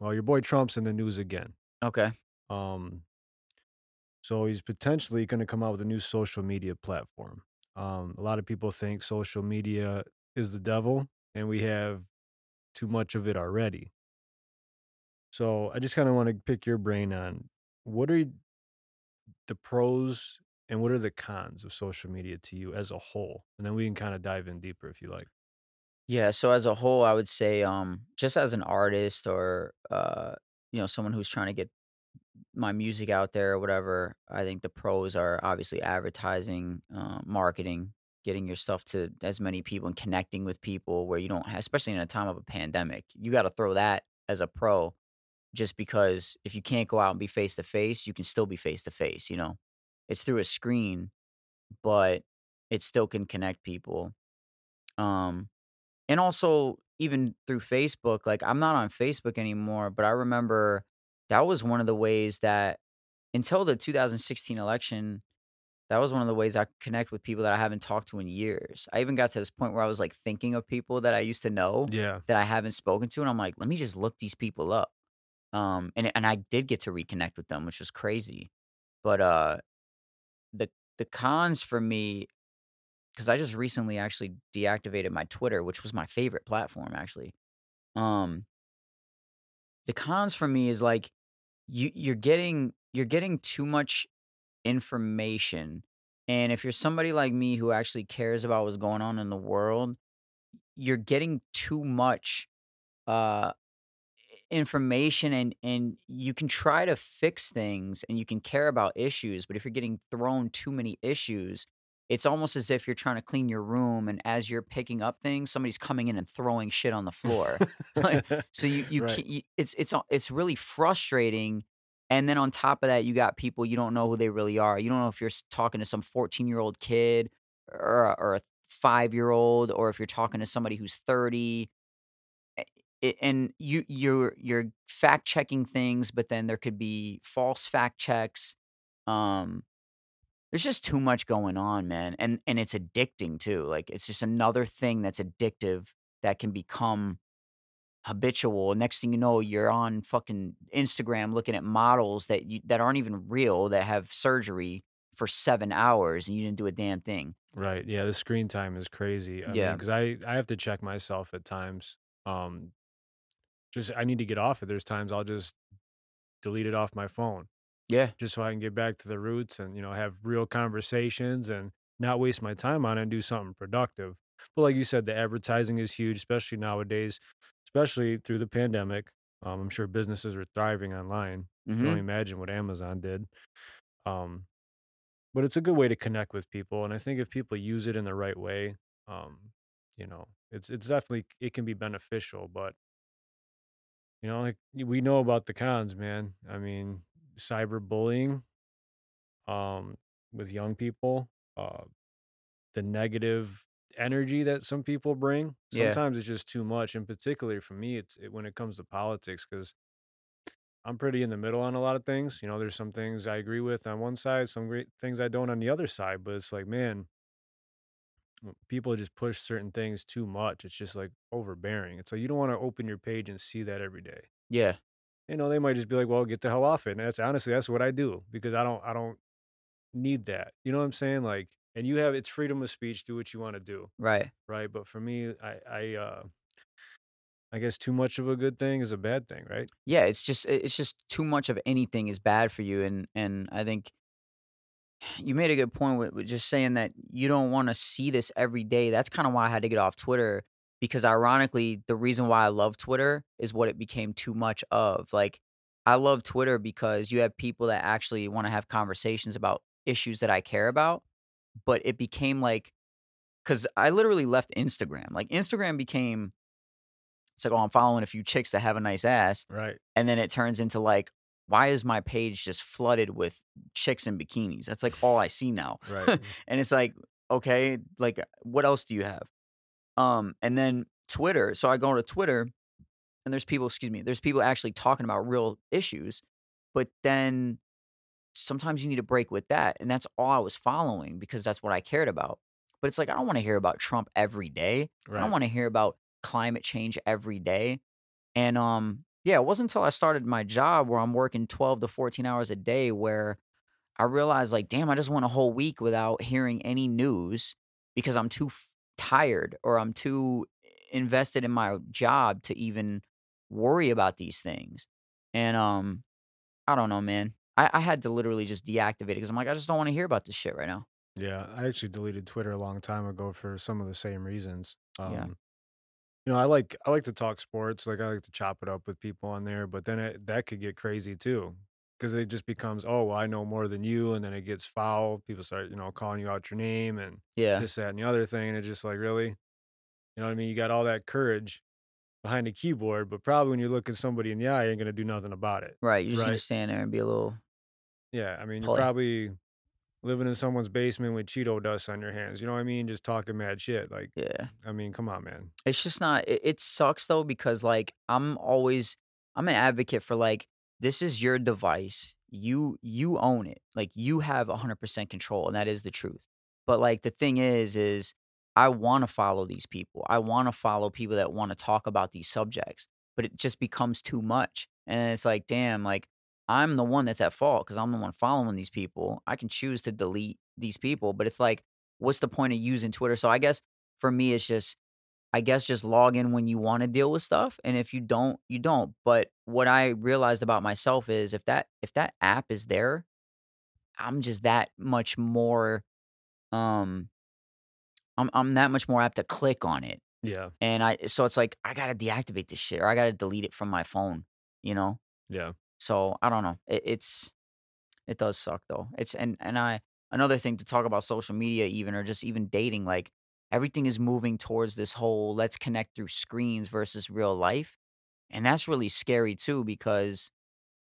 well, your boy Trump's in the news again. Okay. Um, so he's potentially going to come out with a new social media platform. Um, a lot of people think social media is the devil, and we have too much of it already. So I just kind of want to pick your brain on what are the pros and what are the cons of social media to you as a whole, and then we can kind of dive in deeper if you like. Yeah, so as a whole, I would say, um, just as an artist or uh, you know, someone who's trying to get my music out there or whatever, I think the pros are obviously advertising, uh, marketing, getting your stuff to as many people and connecting with people where you don't have, especially in a time of a pandemic, you got to throw that as a pro just because if you can't go out and be face to face, you can still be face to face, you know. It's through a screen, but it still can connect people. Um and also even through Facebook, like I'm not on Facebook anymore, but I remember that was one of the ways that until the 2016 election, that was one of the ways I connect with people that I haven't talked to in years. I even got to this point where I was like thinking of people that I used to know Yeah, that I haven't spoken to, and I'm like, let me just look these people up. Um, and and I did get to reconnect with them, which was crazy. But uh, the the cons for me, because I just recently actually deactivated my Twitter, which was my favorite platform actually. Um, the cons for me is like you you're getting you're getting too much information, and if you're somebody like me who actually cares about what's going on in the world, you're getting too much uh information and and you can try to fix things and you can care about issues but if you're getting thrown too many issues it's almost as if you're trying to clean your room and as you're picking up things somebody's coming in and throwing shit on the floor. Like, so you you, Right. you it's it's it's really frustrating and then on top of that you got people you don't know who they really are. You don't know if you're talking to some 14 year old kid or a- or a 5 year old or if you're talking to somebody who's 30 and you you're you're fact checking things but then there could be false fact checks um there's just too much going on man and and it's addicting too like it's just another thing that's addictive that can become habitual next thing you know you're on fucking instagram looking at models that you that aren't even real that have surgery for seven hours and you didn't do a damn thing Right. Yeah, the screen time is crazy. I Yeah. because I I have to check myself at times. Um, just I need to get off it. There's times I'll just delete it off my phone yeah just so I can get back to the roots and you know have real conversations and not waste my time on it and do something productive. But like you said, the advertising is huge, especially nowadays, especially through the pandemic. Um, I'm sure businesses are thriving online. I can hmm only imagine what Amazon did. Um, but it's a good way to connect with people, and I think if people use it in the right way, um, you know, it's it's definitely it can be beneficial. But you know, like we know about the cons, man. I mean, cyberbullying, um, with young people, uh, the negative energy that some people bring. Yeah. Sometimes it's just too much, and particularly for me, it's it, when it comes to politics, because I'm pretty in the middle on a lot of things. You know, there's some things I agree with on one side, some great things I don't on the other side. But it's like, man, people just push certain things too much. It's just like overbearing. It's like you don't want to open your page and see that every day. yeah You know, they might just be like, "Well, get the hell off it." And that's honestly that's what I do because I don't, I don't, need that. You know what I'm saying? Like, and you have it's freedom of speech. Do what you want to do, Right. right? But for me, I I uh I guess too much of a good thing is a bad thing, right? Yeah, it's just it's just too much of anything is bad for you, and and I think you made a good point with, with just saying that you don't want to see this every day. That's kind of why I had to get off Twitter because ironically, the reason why I love Twitter is what it became too much of. Like I love Twitter because you have people that actually want to have conversations about issues that I care about, but it became like cuz I literally left Instagram. Like Instagram became it's like, oh, I'm following a few chicks that have a nice ass Right. and then it turns into like why is my page just flooded with chicks in bikinis that's like all i see now Right. and it's like okay like what else do you have um and then twitter so i go to twitter and there's people excuse me there's people actually talking about real issues but then sometimes you need a break with that and that's all i was following because that's what i cared about. But it's like i don't want to hear about trump every day i don't want to hear about climate change every day and um yeah, it wasn't until I started my job where I'm working 12 to 14 hours a day where I realized like, damn, I just went a whole week without hearing any news because I'm too tired or I'm too invested in my job to even worry about these things. And um I don't know, man. I, I had to literally just deactivate it because I'm like, I just don't want to hear about this shit right now. Yeah, I actually deleted Twitter a long time ago for some of the same reasons. Yeah. Um, you know, I like I like to talk sports, like I like to chop it up with people on there, but then it, that could get crazy too, because it just becomes, oh, well, I know more than you, and then it gets foul. People start, you know, calling you out your name and Yeah. this, that, and the other thing, and it's just like, really, you know what I mean? You got all that courage behind a keyboard, but probably when you're looking somebody in the eye, you ain't gonna do nothing about it. Right. You just need Right. to stand there and be a little Yeah, I mean, you're probably living in someone's basement with Cheeto dust on your hands. You know what I mean? Just talking mad shit. Like, yeah. I mean, come on, man. It's just not it, it sucks though because like I'm always I'm an advocate for like this is your device. You you own it. Like you have 100% control and that is the truth. But like the thing is is I want to follow these people. I want to follow people that want to talk about these subjects, but it just becomes too much. And it's like, damn, like I'm the one that's at fault because I'm the one following these people. I can choose to delete these people, but it's like, what's the point of using Twitter? So I guess for me, it's just I guess just log in when you want to deal with stuff and if you don't, you don't. But what I realized about myself is if that if that app is there, I'm just that much more um I'm I'm that much more apt to click on it. Yeah, And I so it's like I got to deactivate this shit or I got to delete it from my phone, you know? yeah, So, I don't know. It, it's it does suck though. It's and and I another thing to talk about social media even or just even dating like everything is moving towards this whole let's connect through screens versus real life. And that's really scary too because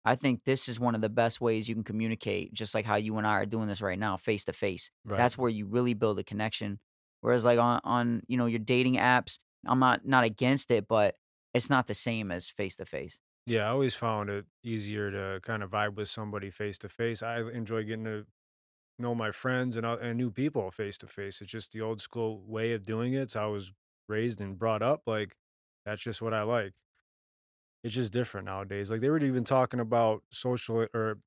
I think this is one of the best ways you can communicate just like how you and I are doing this right now face to face. That's where you really build a connection. Whereas like on on you know your dating apps, I'm not not against it, but it's not the same as face to face. Yeah, I always found it easier to kind of vibe with somebody face to face. I enjoy getting to know my friends and, and new people face to face. It's just the old school way of doing it. So I was raised and brought up like that's just what I like. It's just different nowadays. Like they were even talking about social or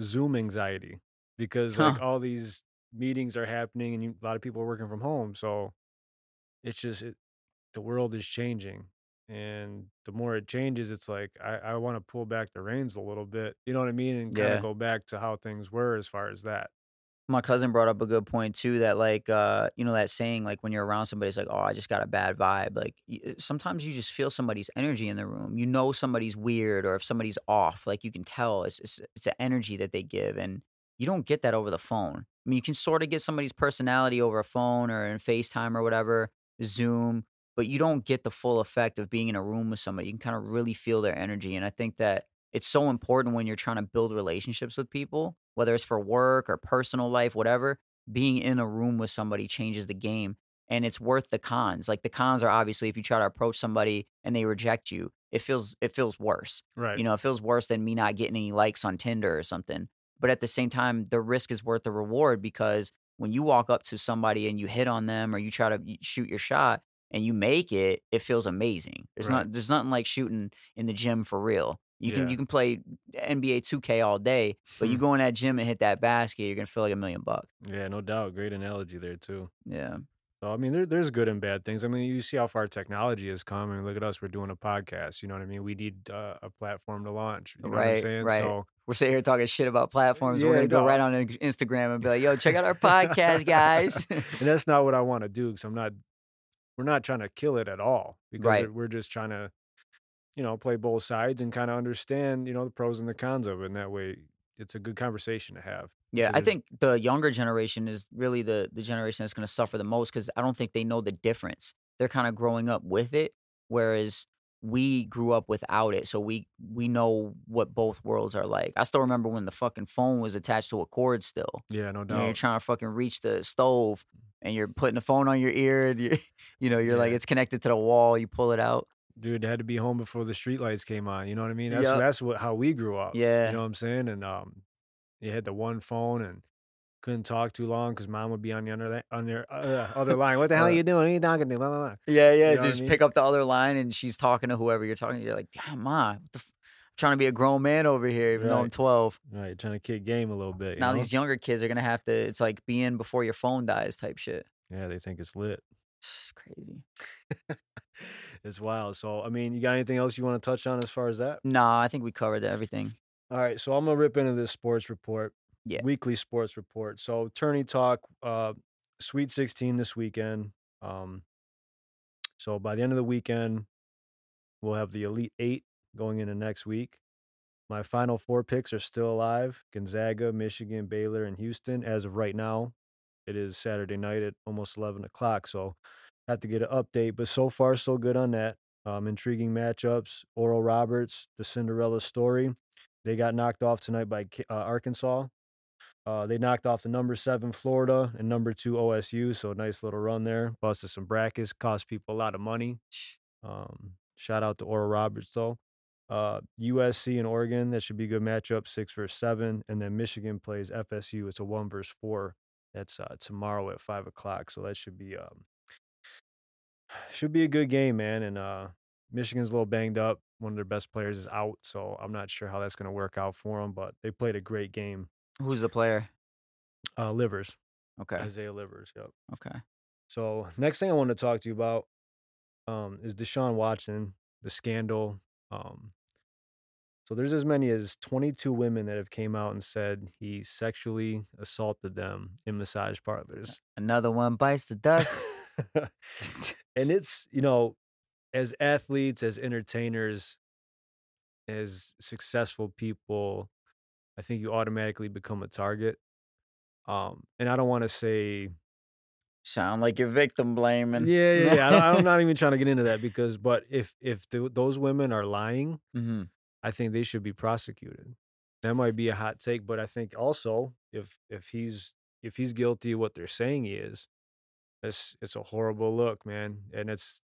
Zoom anxiety because like all these meetings are happening and you, a lot of people are working from home. So it's just it, the world is changing and the more it changes it's like i, I want to pull back the reins a little bit you know what i mean and kind Yeah. of go back to how things were as far as that My cousin brought up a good point too that like uh you know that saying like when you're around somebody it's like oh I just got a bad vibe like uh, sometimes you just feel somebody's energy in the room. You know somebody's weird or if somebody's off like you can tell it's it's, it's an energy that they give and you don't get that over the phone. I mean you can sort of get somebody's personality over a phone or in FaceTime or whatever Zoom but you don't get the full effect of being in a room with somebody. You can kind of really feel their energy and I think that it's so important when you're trying to build relationships with people, whether it's for work or personal life, whatever. Being in a room with somebody changes the game and it's worth the cons. Like the cons are obviously if you try to approach somebody and they reject you, it feels it feels worse. right You know, it feels worse than me not getting any likes on Tinder or something. But at the same time, the risk is worth the reward because when you walk up to somebody and you hit on them or you try to shoot your shot and you make it, it feels amazing. There's Right. not there's nothing like shooting in the gym for real. You can you can play NBA 2K all day, but you Hmm. go in that gym and hit that basket, you're gonna feel like a million bucks. Yeah, no doubt. Great analogy there too. Yeah. So I mean, there, there's good and bad things. I mean, you see how far technology has come. I mean, look at us. We're doing a podcast. You know what I mean? We need uh, a platform to launch. You know what I'm Right, saying? right. So We're sitting here talking shit about platforms. We're gonna go right on Instagram and be like, "Yo, check out our podcast, guys." and that's not what I want to do because I'm not. We're not trying to kill it at all because Right. we're just trying to, you know, play both sides and kind of understand, you know, the pros and the cons of it. And that way, it's a good conversation to have. Yeah, I think the younger generation is really the the generation that's going to suffer the most because I don't think they know the difference. They're kind of growing up with it, whereas we grew up without it, so we we know what both worlds are like. I still remember when the fucking phone was attached to a cord still. Yeah, no You know, you're trying to fucking reach the stove, and you're putting the phone on your ear, and you you know you're like it's connected to the wall. You pull it out. Dude, had to be home before the streetlights came on. You know what I mean? That's Yup. that's what how we grew up. Yeah. You know what I'm saying? And um, you had the one phone and couldn't talk too long because mom would be on the other on your uh, other line. What the hell are Uh, you doing? Are you talking to? Blah, blah, blah. Yeah, yeah. You know what I just mean? pick up the other line, and she's talking to whoever you're talking to. You're like, damn, ma, what the f-? I'm trying to be a grown man over here, even though I'm 12. Right, trying to kick game a little bit. Now know? these younger kids are gonna have to. It's like being before your phone dies type shit. yeah, they think it's lit. It's crazy. it's well. So, I mean, you got anything else you want to touch on as far as that? Nah, I think we covered everything. All right, so I'm gonna rip into this sports report. Yeah. Weekly sports report. So tourney talk, uh Sweet 16 this weekend. Um so by the end of the weekend, we'll have the Elite Eight going into next week. My final four picks are still alive. Gonzaga, Michigan, Baylor, and Houston. As of right now, it is Saturday night at almost 11 o'clock. So have to get an update. But so far, so good on that. Um, intriguing matchups. Oral Roberts, the Cinderella story. They got knocked off tonight by uh, Arkansas. Uh, they knocked off the number seven Florida and number two OSU. So nice little run there. Busted some brackets, cost people a lot of money. Um, shout out to Oral Roberts though. Uh, USC and Oregon, that should be a good matchup, six versus seven. And then Michigan plays FSU. It's a one versus four. That's uh, tomorrow at five o'clock. So that should be um, should be a good game, man. And uh, Michigan's a little banged up. One of their best players is out, so I'm not sure how that's going to work out for them. But they played a great game. Who's the player? Uh, Livers, Okay. Isaiah Livers. Yep. Okay. So next thing I want to talk to you about um, is Deshaun Watson, the scandal. Um, so there's as many as 22 women that have came out and said he sexually assaulted them in massage parlors. Another one bites the dust. and it's you know, as athletes, as entertainers, as successful people, I think you automatically become a target. Um, and I don't want to say Sound like you're victim blaming. yeah, yeah, yeah. I I'm not even trying to get into that because, but if if th- those women are lying, hmm I think they should be prosecuted. That might be a hot take, but I think also if if he's if he's guilty of what they're saying he is, it's it's a horrible look, man, and it's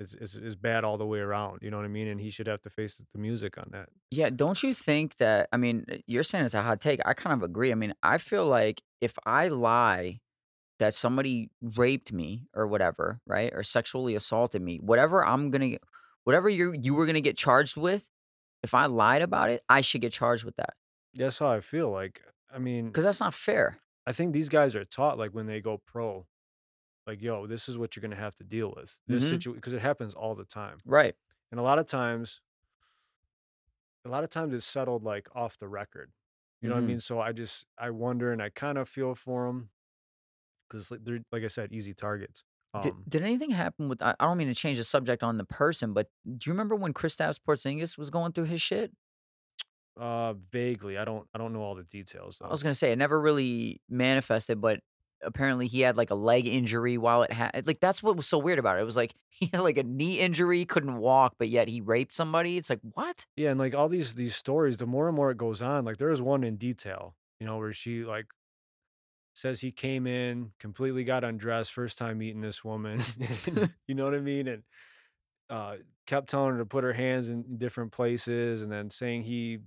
it's it's, it's bad all the way around. You know what I mean? And he should have to face the music on that. Yeah, don't you think that? I mean, uh, you're saying it's a hot take. I kind of agree. I mean, I feel like if I lie that somebody raped me or whatever, right, or sexually assaulted me, whatever I'm gonna, whatever you you were gonna get charged with, if I lied about it, I should get charged with that That's how I feel. Like, I mean, because that's not fair. I think these guys are taught like when they go pro, like, yo, this is what you're gonna have to deal with. This Mhm. situation because it happens all the time. Right. and a lot of times a lot of times it's settled like off the record you know what Mhm. i mean so i just i wonder and i kind of feel for them because they're like i said easy targets Did, um did anything happen with? I, I don't mean to change the subject on the person, but do you remember when Kristaps Porzingis was going through his shit? uh vaguely i don't i don't know all the details I was gonna say it never really manifested, but apparently he had like a leg injury while it had like that's what was so weird about it. It was like he had like a knee injury, couldn't walk, but yet he raped somebody. It's like what? yeah and like all these these stories the more and more it goes on like there was one in detail you know where she like says he came in completely got undressed first time meeting this woman you know what i mean and uh kept telling her to put her hands in different places and then saying he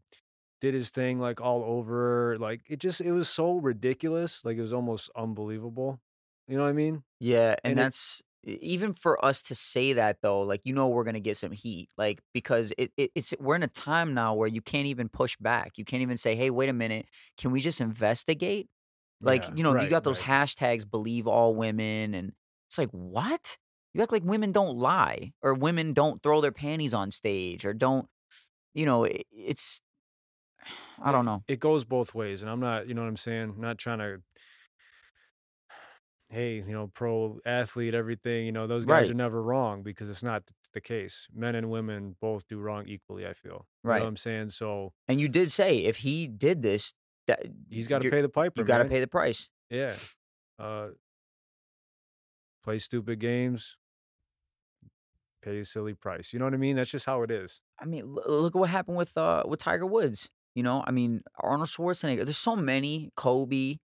did his thing like all over like it just it was so ridiculous like it was almost unbelievable you know what i mean Yeah, and, And that's E- Even for us to say that though, like you know we're gonna get some heat, like because it, it it's we're in a time now where you can't even push back. You can't even say, "Hey, wait a minute, can we just investigate?" Like Yeah, you know you got those right. hashtags "believe all women" and it's like what? You act like women don't lie or women don't throw their panties on stage or don't you know it, it's I don't know. it goes both ways, and I'm not you know what I'm saying? Not trying to hey, you know, pro athlete, everything, you know, those guys are never wrong because it's not the case. Men and women both do wrong equally, I feel. You know what right. I'm saying? So, And you did say if he did this, that he's gotta pay the you piper, got to pay the price. Yeah. Uh, play stupid games, pay a silly price. You know what I mean? That's just how it is. I mean, look at what happened with, uh, with Tiger Woods, you know? I mean, Arnold Schwarzenegger, there's so many, Kobe,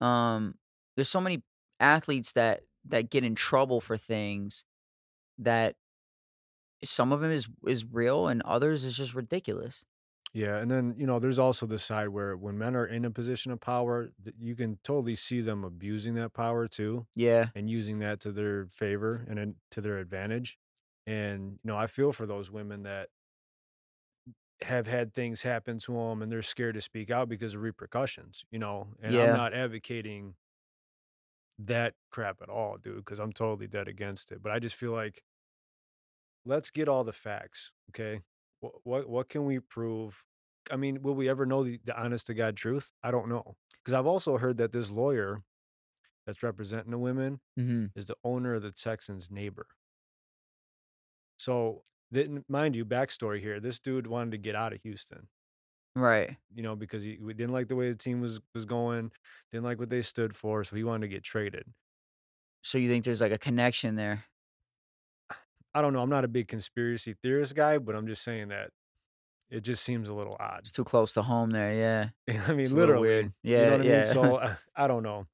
um, there's so many athletes that that get in trouble for things that some of them is is real and others is just ridiculous. Yeah, and then, you know, there's also the side where when men are in a position of power, you can totally see them abusing that power too. Yeah, and using that to their favor and to their advantage. And, you know, I feel for those women that have had things happen to them and they're scared to speak out because of repercussions, you know. And I'm not advocating that crap at all, dude, because I'm totally dead against it. But I just feel like let's get all the facts, okay? What what what can we prove? I mean, will we ever know the, the honest to God truth? I don't know. Because I've also heard that this lawyer that's representing the women Mhm. is the owner of the Texans' neighbor. So, didn't mind you, backstory here. This dude wanted to get out of Houston, Right. you know, because he we didn't like the way the team was was going, didn't like what they stood for, so he wanted to get traded. So you think there's, like, a connection there? I don't know. I'm not a big conspiracy theorist guy, but I'm just saying that it just seems a little odd. It's too close to home there, yeah. I It's mean, little literally, weird. you know Yeah, I mean? yeah. So uh, I don't know.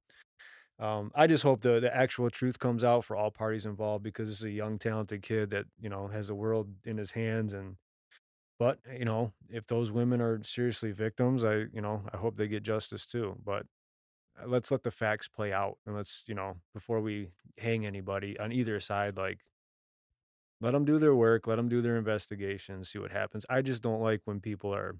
Um, I just hope the the actual truth comes out for all parties involved because this is a young, talented kid that you know has the world in his hands and But, you know, if those women are seriously victims, I, you know, I hope they get justice too. But uh, let's let the facts play out and let's, you know, before we hang anybody on either side, like let them do their work, let them do their investigation, see what happens. I just don't like when people are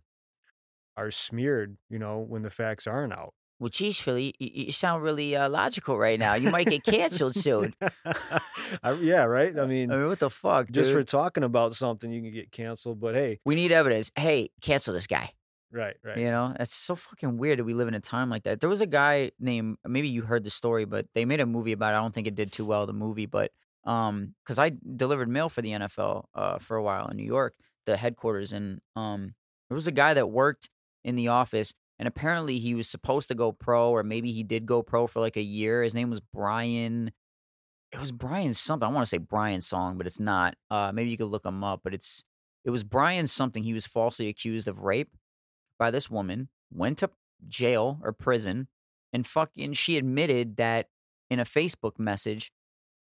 are smeared, you know, when the facts aren't out. Well, geez, Fillie, you you sound really, uh, logical right now. You might get canceled soon. I, yeah, right. I I mean, mean, what the fuck, just for talking about something, you can get canceled. But hey, We need evidence. Hey, cancel this guy. right, right. You know, that's so fucking weird that we live in a time like that. There was a guy named maybe you heard the story, but they made a movie about it. I don't think it did too well, the movie, but um, because I delivered mail for the NFL uh for a while in New York, the headquarters, and um, there was a guy that worked in the office, and apparently he was supposed to go pro, or maybe he did go pro for like a year. His name was Brian. It was Brian something. I want to say Brian Song, but it's not. Uh, maybe you could look him up, but it's it was Brian something. He was falsely accused of rape by this woman, went to jail or prison, and fucking she admitted that in a Facebook message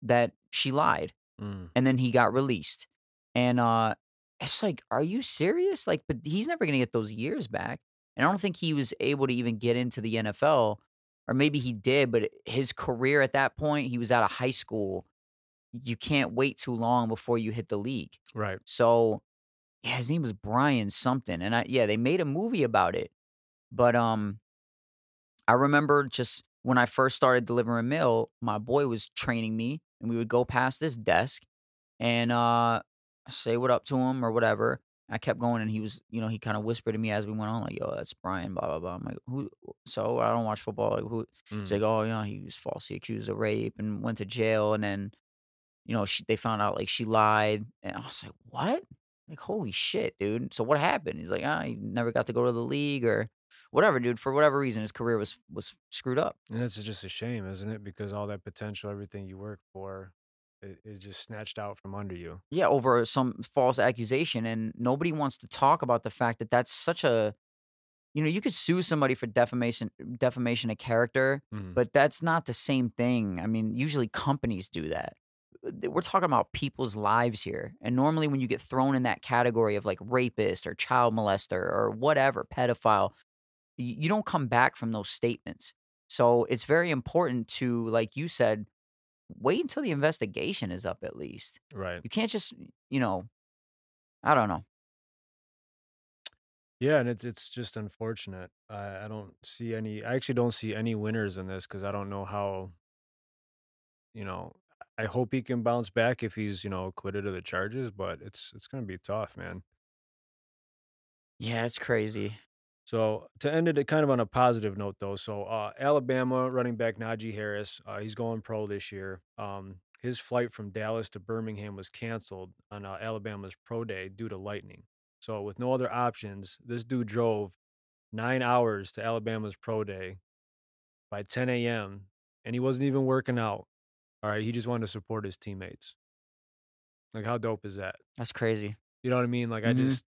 that she lied. Mm, And then he got released. And uh it's like, are you serious? Like, but he's never gonna get those years back. And I don't think he was able to even get into the NFL. Or maybe he did, but his career at that point, he was out of high school. You can't wait too long before you hit the league. right. So yeah, his name was Brian something, and I yeah, they made a movie about it. But um, I remember just when I first started delivering mail, my boy was training me, and we would go past this desk and uh say what up to him or whatever. I kept going, and he was, you know, he kind of whispered to me as we went on, like, "Yo, that's Brian." Blah blah blah. I'm like, "Who?" So I don't watch football. Like, who? He's Mm, like, "Oh, yeah, he was falsely accused of rape and went to jail, and then." you know, she they found out like she lied, and I was like, "What?" Like, holy shit, dude. So what happened? He's like, "Ah, he never got to go to the league or whatever, dude. For whatever reason, his career was was screwed up." and it's just a shame, isn't it? Because all that potential, everything you work for, it, it just snatched out from under you. Yeah, over some false accusation, and nobody wants to talk about the fact that that's such a you know, you could sue somebody for defamation defamation of character, Mm, but that's not the same thing. I mean, usually companies do that. Uh, We're talking about people's lives here. And normally when you get thrown in that category of like rapist or child molester or whatever, pedophile, you don't come back from those statements. So it's very important to, like you said, wait until the investigation is up at least. Right. You can't just, you know, I don't know. Yeah, and it's it's just unfortunate. I I don't see any I actually don't see any winners in this because I don't know how, you know, I hope he can bounce back if he's, you know, acquitted of the charges, but it's it's gonna be tough, man. Yeah, it's crazy. So to end it kind of on a positive note, though, so uh, Alabama running back Najee Harris, uh, he's going pro this year. Um, his flight from Dallas to Birmingham was canceled on uh, Alabama's pro day due to lightning. So with no other options, this dude drove nine hours to Alabama's pro day by 10 a.m. and he wasn't even working out. All right, he just wanted to support his teammates. Like, how dope is that? That's crazy. You know what I mean? Like, I Mhm. just,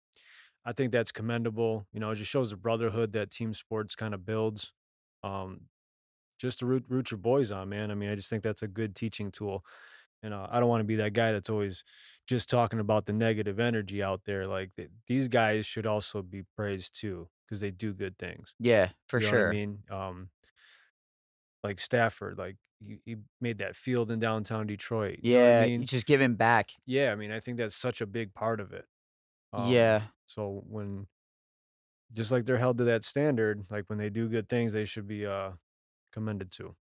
I think that's commendable. You know, it just shows the brotherhood that team sports kind of builds. Um, just to root, root your boys on, man. I mean, I just think that's a good teaching tool. And uh, I don't want to be that guy that's always just talking about the negative energy out there. Like, th- these guys should also be praised too because they do good things. Yeah, for You know what I mean? Um, like Stafford, like he, he made that field in downtown Detroit. You know what Yeah, I mean? just giving back. Yeah, I mean, I think that's such a big part of it. Um, Yeah. so when just like they're held to that standard, like when they do good things, they should be uh commended to.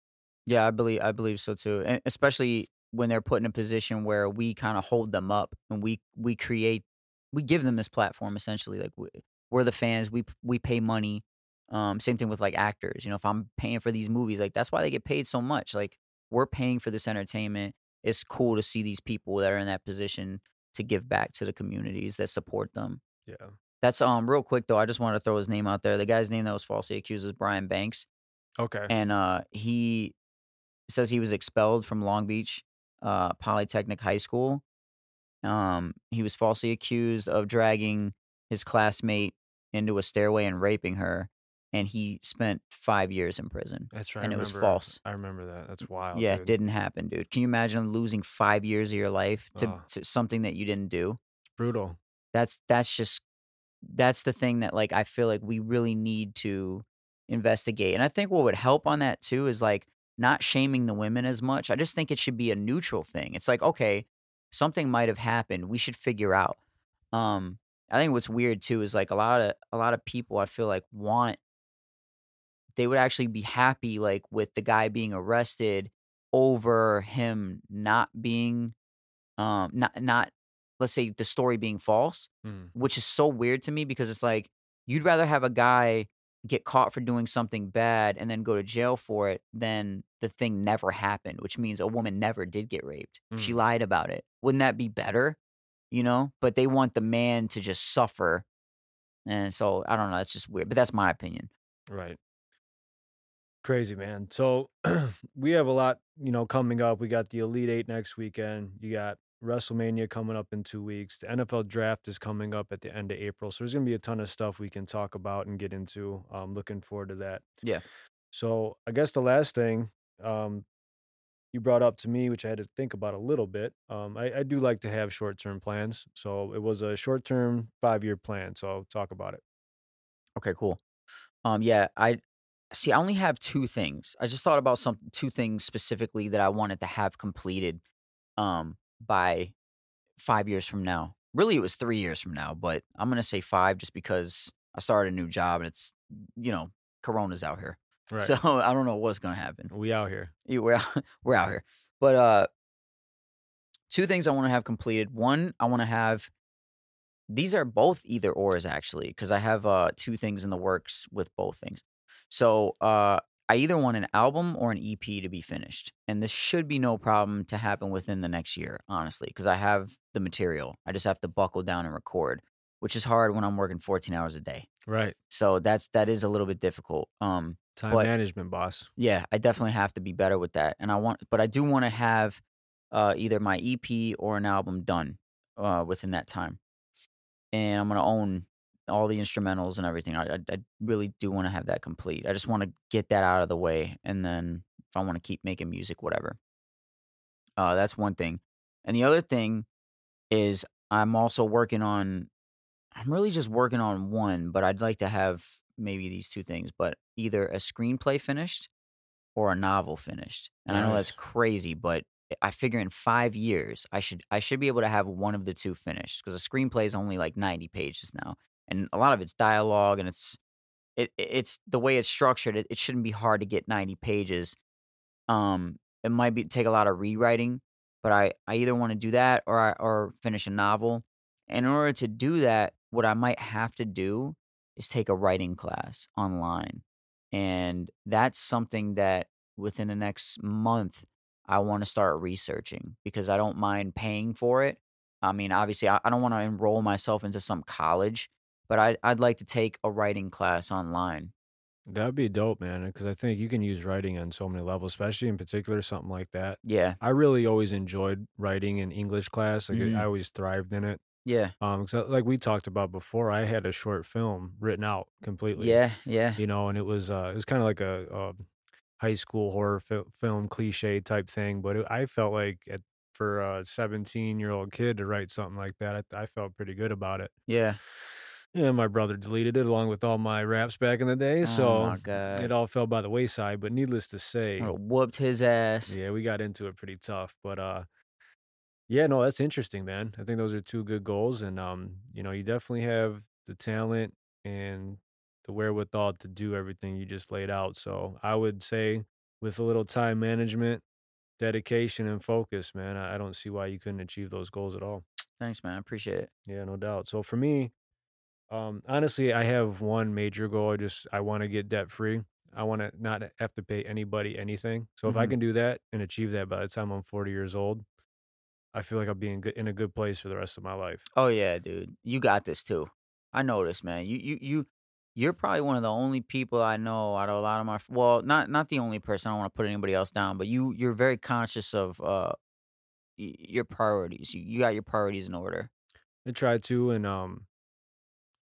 Yeah, I believe I believe so too. And especially when they're put in a position where we kind of hold them up and we we create we give them this platform essentially like we, we're the fans, we we pay money. Um same thing with like actors, you know, if I'm paying for these movies, like that's why they get paid so much. Like we're paying for this entertainment. It's cool to see these people that are in that position to give back to the communities that support them. Yeah. That's um real quick though, I just want to throw his name out there. The guy's name that was falsely accused is Brian Banks Okay. and uh, he says he was expelled from Long Beach uh, Polytechnic High School. Um, he was falsely accused of dragging his classmate into a stairway and raping her, and he spent five years in prison. That's right. I and it was false. I remember that. That's wild. yeah, it didn't happen, dude. Can you imagine losing five years of your life to, Oh. to something that you didn't do? It's brutal. that's that's just that's the thing that like I feel like we really need to investigate. And I think what would help on that too is like not shaming the women as much. I just think it should be a neutral thing. It's like, okay, something might have happened. We should figure out. Um I think what's weird too is like a lot of a lot of people I feel like want they would actually be happy like with the guy being arrested over him not being um not not let's say the story being false Mm. which is so weird to me because it's like you'd rather have a guy get caught for doing something bad and then go to jail for it than the thing never happened, which means a woman never did get raped. She Mm. lied about it. Wouldn't that be better? You know? But they want the man to just suffer. And so I don't know, that's just weird. But that's my opinion. Right. Crazy, man. So we have a lot, you know, coming up. We got the Elite Eight next weekend. You got WrestleMania coming up in two weeks. The NFL draft is coming up at the end of April. So there's going to be a ton of stuff we can talk about and get into. Um, looking forward to that. Yeah. So I guess the last thing um, you brought up to me, which I had to think about a little bit, um, I, I do like to have short term plans. So it was a short term five year plan. So I'll talk about it. Okay, cool. Um, yeah, I see. I only have two things. I just thought about some two things specifically that I wanted to have completed, um, by five years from now. Really, it was three years from now, but I'm gonna say five just because I started a new job and it's you know Corona's out here, Right. so I don't know what's gonna happen. we out here. Yeah, We're out, we're out here, but uh, two things I want to have completed. One, I want to have. These are both either ors actually, because I have uh two things in the works with both things. So uh, I either want an album or an EP to be finished, and this should be no problem to happen within the next year, honestly, because I have the material. I just have to buckle down and record, which is hard when I'm working 14 hours a day. Right. So that's that is a little bit difficult. Um, Time But- management, boss. yeah, I definitely have to be better with that. And I want but I do want to have uh either my EP or an album done uh within that time. And I'm going to own all the instrumentals and everything. I I, I really do want to have that complete. I just want to get that out of the way and then if I want to keep making music whatever. Uh that's one thing. And the other thing is I'm also working on I'm really just working on one, but I'd like to have maybe these two things, but either a screenplay finished or a novel finished. And I know that's crazy, but I figure in 5 years, I should I should be able to have one of the 2 finished because a screenplay is only, like, 90 pages now, and a lot of it's dialogue, and it's it it's the way it's structured, it it shouldn't be hard to get 90 pages. Um, it might be take a lot of rewriting, but I I either wanna do that or I or finish a novel. And In order to do that, what I might have to do is take a writing class online, and that's something that within the next month, I wanna start researching because I don't mind paying for it. I mean, obviously, I I don't wanna enroll myself into some college, but I'd I'd like to take a writing class online. That'd be dope, man, because I think you can use writing on so many levels, especially in particular, something like that. Yeah. I really always enjoyed writing in English class, like, I Mhm. always thrived in it. Yeah. Um, so, like we talked about before, I had a short film written out completely, Yeah, yeah. you know, and it was, uh, it was kinda like a, um, high school horror fil film cliche type thing, but it I felt like it for a seventeen-year-old kid to write something like that, I I felt pretty good about it. Yeah. Yeah, my brother deleted it along with all my raps back in the day, Oh so god. it all fell by the wayside, but needless to say whooped his ass. Yeah, we got into it pretty tough, but, uh yeah, no, that's interesting, man. I think those are 2 good goals, and, um, you know, you definitely have the talent and the wherewithal to do everything you just laid out, so I would say with a little time management, dedication, and focus, man, I I don't see why you couldn't achieve those goals at all. Thanks, man, I appreciate it. Yeah, no doubt. So for me, um, honestly, I have 1 major goal, I just I wanna get debt free. I wanna not have to pay anybody anything, so if I Mhm. can do that and achieve that by the time I'm 40 years old, I feel like I'll be in good in a good place for the rest of my life. Oh, yeah, dude. You got this too. I know this, man. You you you you're probably one of the only people I know out of a lot of my well, not not the only person, I don't wanna put anybody else down, but you you're very conscious of, uh, y your priorities. You you got your priorities in order. I try to, and, um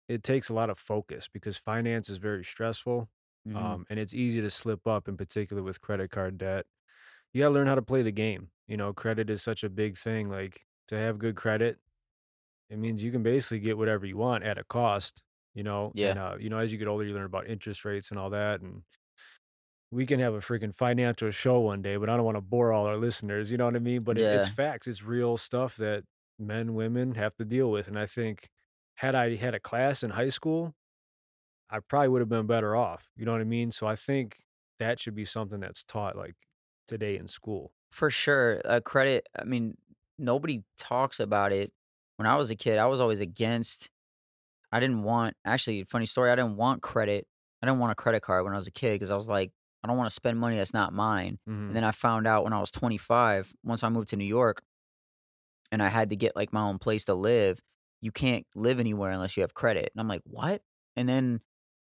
it takes a lot of focus because finance is very stressful, Mhm. um, and it's easy to slip up, in particular with credit card debt. You gotta learn how to play the game, you know, credit is such a big thing, like, to have good credit, it means you can basically get whatever you want at a cost, you know, Yeah. and, uh, you know, as you get older, you learn about interest rates and all that, and we can have a freaking financial show one day, but I don't wanna bore all our listeners, you know what I mean? But it it's facts, it's real stuff that men, women have to deal with, and I think had I had a class in high school, I probably would have been better off, you know what I mean? So I think that should be something that's taught, like, today in school. For sure, uh, credit I mean, nobody talks about it. When I was a kid, I was always against I didn't want actually, funny story, I didn't want credit. I didn't want a credit card when I was a kid because I was like, "I don't wanna spend money that's not mine." And Mhm. then I found out when I was 25, once I moved to New York and I had to get, like, my own place to live, you can't live anywhere unless you have credit, and I'm like, "What?" And then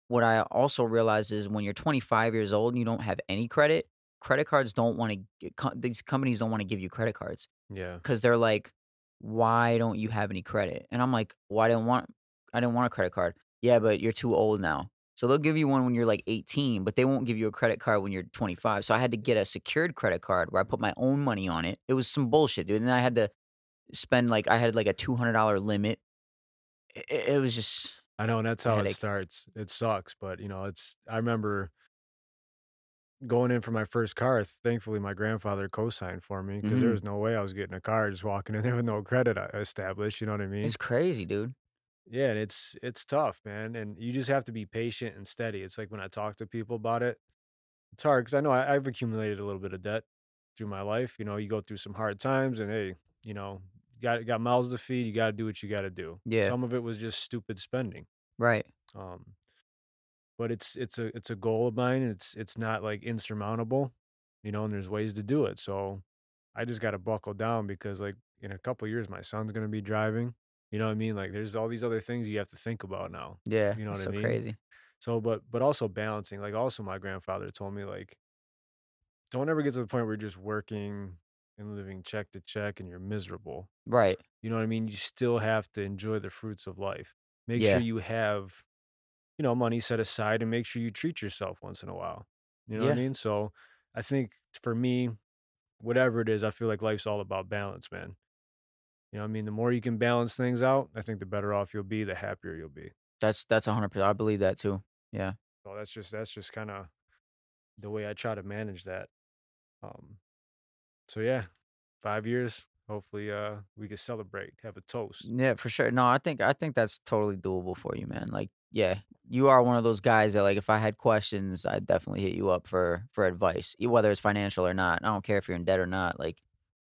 what I also realized is when you're 25 years old and you don't have any credit, credit cards don't wanna g these companies don't wanna give you credit cards Yeah. Cause they're like, "Why don't you have any credit?" And I'm like, "Well, I didn't want I didn't want a credit card." "Yeah, but you're too old now." So they'll give you one when you're, like, 18, but they won't give you a credit card when you're 25, so I had to get a secured credit card where I put my own money on it. It was some bullshit, dude, and I had to spend, like I had, like, a $200 limit. I i it was just I know, and that's how it starts. It sucks, but, you know, it's I remember going in for my first car, thankfully, my grandfather co-signed for me because there Mhm. was no way I was getting a car just walking in there with no credit, uh, established, you know what I mean? It's crazy, dude. Yeah, and it's it's tough, man, and you just have to be patient and steady. It's like when I talk to people about it, it's hard because I know I I've accumulated a little bit of debt through my life, you know, you go through some hard times and, hey, you know, got got mouths to feed, you gotta do what you gotta do. Yeah. Some of it was just stupid spending. Right. Um but it's it's a it's a goal of mine, it's it's not, like, insurmountable, you know, and there's ways to do it, so I just gotta buckle down because, like, in a couple years, my son's gonna be driving, you know what I mean? Like, there's all these other things you have to think about now, Yeah, you know what I so mean? crazy. So, but but also balancing, like, also my grandfather told me, like "Don't ever get to the point where you're just working and living check to check and you're miserable." Right. You know what I mean? You still have to enjoy the fruits of life. Make sure you have, you know, money set aside and make sure you treat yourself once in a while, you know what I mean? So, I think for me, whatever it is, I feel like life's all about balance, man. You know what I mean? The more you can balance things out, I think the better off you'll be, the happier you'll be. That's that's 100 percent. I believe that too. Yeah. So that's just that's just kinda the way I try to manage that. Um, so yeah. 5 years, hopefully, uh, we can celebrate, have a toast. Yeah, for sure. No, I think I think that's totally doable for you, man. Like, yeah, you are one of those guys that like if I had questions, I'd definitely hit you up for for advice, whether it's financial or not. I don't care if you're in debt or not. Like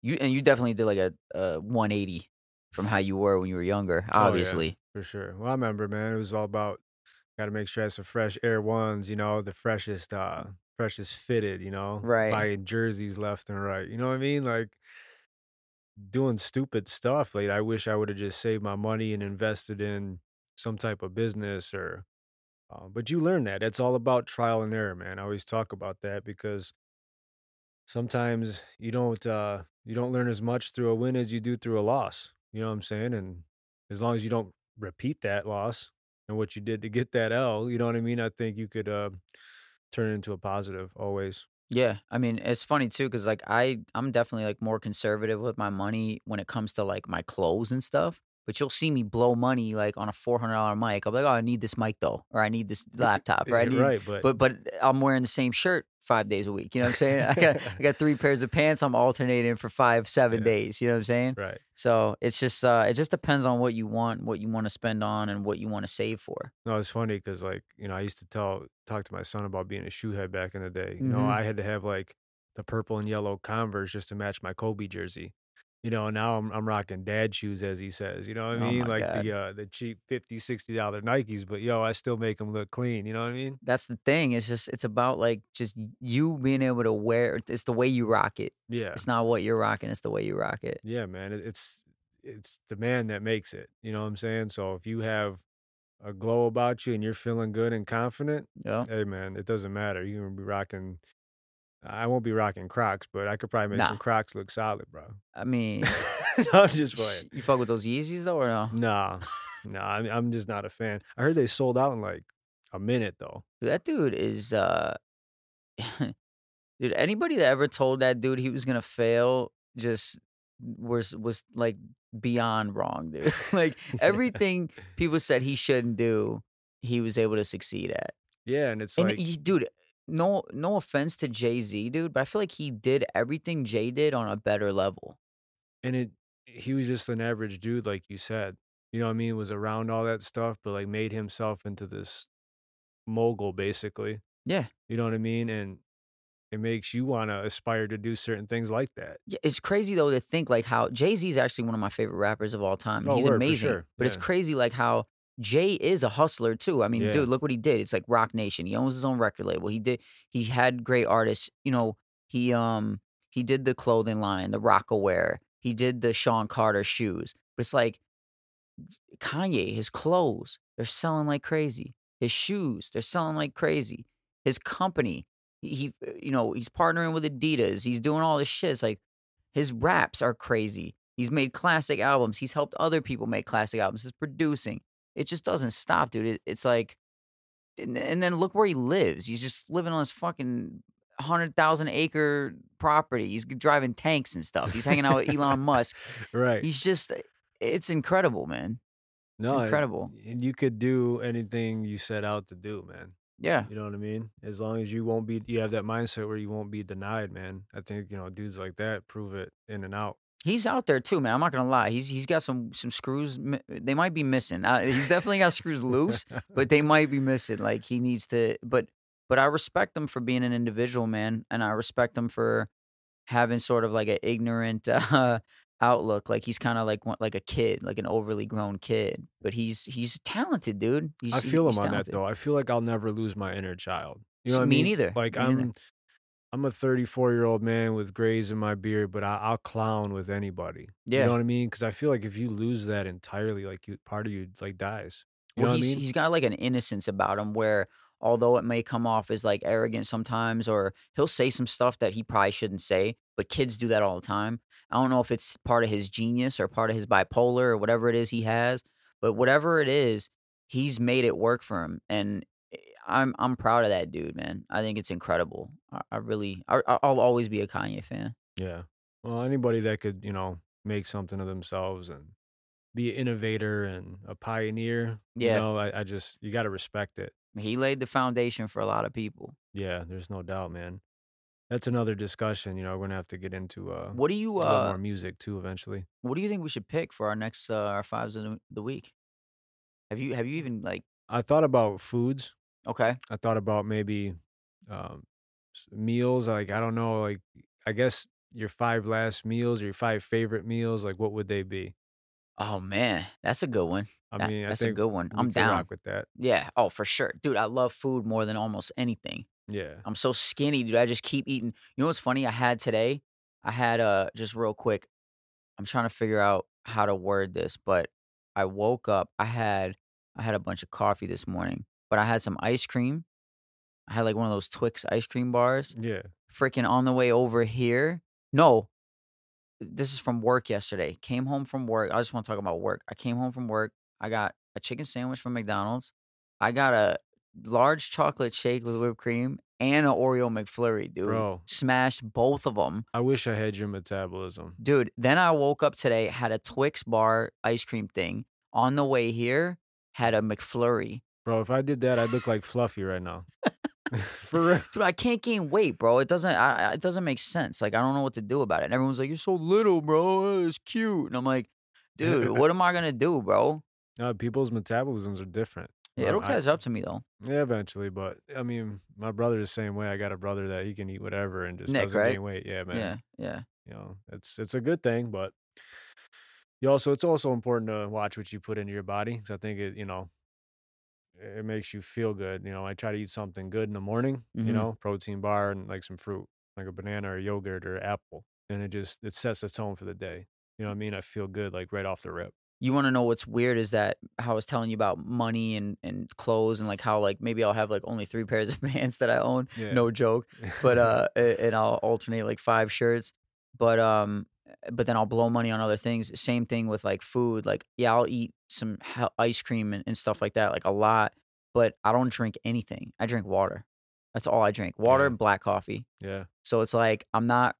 you and you definitely did like a, a 180 from how you were when you were younger, Oh, yeah, obviously. for sure. Well, I remember, man, it was all about gotta make sure I have some fresh Air Ones, you know, the freshest, uh, freshest fitted, you know, Right. buying jerseys left and right. You know what I mean? Like doing stupid stuff. Like I wish I would have just saved my money and invested in some type of business or uh, but you learn that. It's all about trial and error, man. I always talk about that because sometimes you don't uh you don't learn as much through a win as you do through a loss. You know what I'm saying? And as long as you don't repeat that loss and what you did to get that L, you know what I mean? I think you could uh turn it into a positive always. Yeah, I mean, it's funny too because like I I'm definitely like more conservative with my money when it comes to like my clothes and stuff. But you'll see me blow money like on a four hundred dollar mic. I'll be like, oh, I need this mic though, or I need this laptop, or I need. right, but But but I'm wearing the same shirt five days a week. You know what I'm saying? I got I got three pairs of pants. I'm alternating for five seven Yeah. days. You know what I'm saying? right. So it's just uh it just depends on what you want, what you want to spend on, and what you want to save for. No, it's funny because like, you know, I used to tell talk to my son about being a shoehead back in the day. You know, hmm I had to have like the purple and yellow Converse just to match my Kobe jersey. You know, now I'm I'm rocking dad shoes as he says. You know what I Oh mean? Like god. the uh the cheap 50 60 dollar Nikes, but yo, I still make them look clean, you know what I mean? That's the thing. It's just it's about like just you being able to wear. It's the way you rock it. Yeah. It's not what you're rocking. It's the way you rock it. Yeah, man. It, it's it's the man that makes it. You know what I'm saying? So if you have a glow about you and you're feeling good and confident, Yeah. hey man, it doesn't matter. You're gonna be rocking I won't be rocking Crocs, but I could probably make some Crocs look solid, bro. I mean, No, I'm just playing. you fuck with those Yeezys though, or no? Nah, nah, I'm, I'm just not a fan. I heard they sold out in like a minute though. Dude, that dude is uh dude, anybody that ever told that dude he was gonna fail just was was like beyond wrong, dude. like everything people said he shouldn't do, he was able to succeed at. Yeah, and it's And like, he, dude, no no offense to Jay-Z, dude, but I feel like he did everything Jay did on a better level. and it, he was just an average dude, like you said. You know what I mean? Was around all that stuff, but like made himself into this mogul, basically. Yeah. You know what I mean? And it makes you want to aspire to do certain things like that. Yeah, it's crazy though to think like how Jay Z is actually one of my favorite rappers of all time. Oh, He's word, amazing, sure. but it's crazy like how Jay is a hustler too. I mean, Yeah. dude, look what he did. It's like Roc Nation. He owns his own record label. He did. He had great artists. You know, he um he did the clothing line, the Rocawear. He did the Shawn Carter shoes. But it's like Kanye, his clothes, they're selling like crazy. His shoes, they're selling like crazy. His company, he, he you know, he's partnering with Adidas. He's doing all this shit. It's like his raps are crazy. He's made classic albums. He's helped other people make classic albums. He's producing. It just doesn't stop, dude. It, it's like, and, and then look where he lives. He's just living on his fucking hundred thousand acre property. He's driving tanks and stuff. He's hanging out with Elon Musk. Right. He's just, eh, it's incredible, man. no, and- incredible. And you could do anything you set out to do, man. Yeah. You know what I mean? As long as you won't be, you have that mindset where you won't be denied, man. I think, you know, dudes like that prove it in and out. He's out there too, man. I'm not gonna lie. He's he's got some some screws. They might be missing. Uh, he's definitely got screws loose, but they might be missing. Like he needs to. But but I respect him for being an individual, man, and I respect him for having sort of like an ignorant uh, outlook. Like he's kind of like one- like a kid, like an overly grown kid. But he's he's talented, dude. He's, I feel him on that though. I feel like I'll never lose my inner child. You know what I me mean? neither. Like Me neither. I'm, a 34 year old man with grays in my beard, but I, I'll clown with anybody. Yeah. You know what I mean? Because I feel like if you lose that entirely, like you, part of you like dies. You well, know what I mean? he's got like an innocence about him where although it may come off as like arrogant sometimes or he'll say some stuff that he probably shouldn't say, but kids do that all the time. I don't know if it's part of his genius or part of his bipolar or whatever it is he has, but whatever it is, he's made it work for him and I'm I'm proud of that dude, man. I think it's incredible. I, I really I, I'll always be a Kanye fan. Yeah. Well, anybody that could, you know, make something of themselves and be an innovator and a pioneer, Yeah. you know, I, I just, you got to respect it. He laid the foundation for a lot of people. Yeah, there's no doubt, man. That's another discussion, you know, we're gonna have to get into, uh, What do you, uh more music too eventually. what do you think we should pick for our next, uh, our fives of the the week? Have you have you even, like I thought about foods. Okay. I thought about maybe, um, meals, like, I don't know, like, I guess your 5 last meals or your 5 favorite meals, like, what would they be? Oh, man. That's a good one. I That mean, I that's a good one. I'm down. rock with that. Yeah. Oh, for sure. Dude, I love food more than almost anything. Yeah. I'm so skinny, dude, I just keep eating. You know what's funny? I had today I had, uh just real quick, I'm trying to figure out how to word this, but I woke up, I had I had a bunch of coffee this morning, but I had some ice cream. I had, like, one of those Twix ice cream bars. Yeah. Freaking on the way over here no. This is from work yesterday. Came home from work I just wanna talk about work. I came home from work. I got a chicken sandwich from McDonald's. I got a large chocolate shake with whipped cream and a Oreo McFlurry, dude. Bro. Smashed both of them. I wish I had your metabolism. Dude, then I woke up today, had a Twix bar ice cream thing. On the way here, had a McFlurry. Bro, if I did that, I'd look like Fluffy right now. For real. Dude, I can't gain weight, bro. It doesn't I it doesn't make sense. Like, I don't know what to do about it. And everyone's like, "You're so little, bro. Uh, it's cute." And I'm like, "Dude, what am I gonna do, bro?" No, people's metabolisms are different. Yeah, Um, it'll I catch up to me, though. Yeah, eventually, but, I mean, my brother's the same way. I got a brother that he can eat whatever and just Nick, doesn't right? gain weight. Yeah, man. Yeah, yeah. You know, it's it's a good thing, but you also it's also important to watch what you put into your body because I think it, you know it makes you feel good. You know, I try to eat something good in the morning, you Mhm. know, protein bar and, like, some fruit, like a banana or yogurt or apple, and it just it sets the tone for the day. You know what I mean? I feel good, like, right off the rip. You wanna know what's weird is that how I was telling you about money and and clothes and, like, how, like, maybe I'll have, like, only 3 pairs of pants that I own. Yeah. No joke. But, uh, and I'll alternate, like, 5 shirts. But, um, but then I'll blow money on other things. Same thing with, like, food. Like, yeah, I'll eat some ice cream and and stuff like that, like, a lot, but I don't drink anything. I drink water. That's all I drink. Water Yeah. and black coffee. Yeah. So it's like, I'm not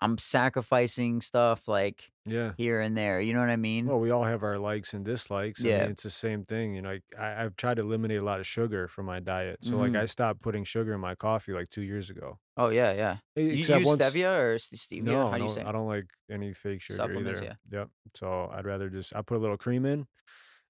I'm sacrificing stuff, like, Yeah. here and there. You know what I mean? Well, we all have our likes and dislikes. I Yeah. mean, it's the same thing, you know, like, I I've tried to eliminate a lot of sugar from my diet. So, like, Mhm. I stopped putting sugar in my coffee, like, 2 years ago. Oh, yeah, yeah. E You use once stevia or stevia? No, How do you no, say? I don't like any fake sugar Supplements, either. yeah. Yep. So, I'd rather just I put a little cream in,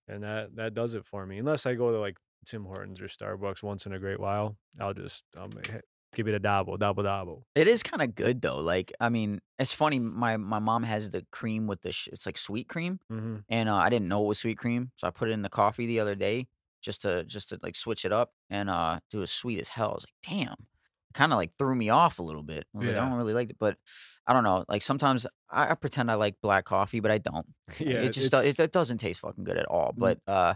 and that that does it for me. Unless I go to, like, Tim Hortons or Starbucks once in a great while, I'll just, um, eh, give it a double, double, double. It is kinda good, though. Like, I mean, it's funny, my my mom has the cream with the sh it's like sweet cream, Mhm. and, uh, I didn't know it was sweet cream, so I put it in the coffee the other day just to just to, like, switch it up, and, uh, it was sweet as hell. I was like, "Damn." Kinda, like, threw me off a little bit. I was like, "I don't really like it," but I don't know. Like, sometimes I I pretend I like black coffee, but I don't. Yeah, It just it it doesn't taste fucking good at all, Mm. but, uh,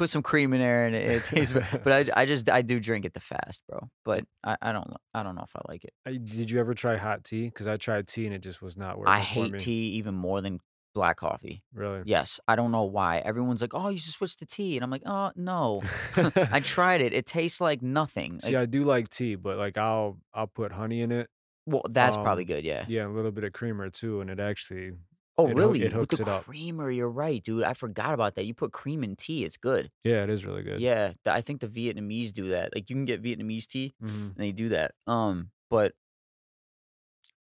put some cream in there and it it tastes but I just I do drink it the fast, bro. But I I don't I don't know if I like it. Uh, did you ever try hot tea? Because I tried tea and it just was not working I hate tea even more than black coffee. Really? Yes, I don't know why. Everyone's like, "Oh, you should switch to tea," and I'm like, "Oh, no." I tried it. It tastes like nothing. See, Like I do like tea, but, like, I'll I'll put honey in it. Well, that's probably Um, good, yeah. yeah, a little bit of creamer too, and it actually Oh, it really? it With hooks the it up. creamer, you're right, dude. I forgot about that. You put cream in tea, it's good. Yeah, it is really good. Yeah, the I think the Vietnamese do that. Like, you can get Vietnamese tea, Mhm. and they do that. Um, but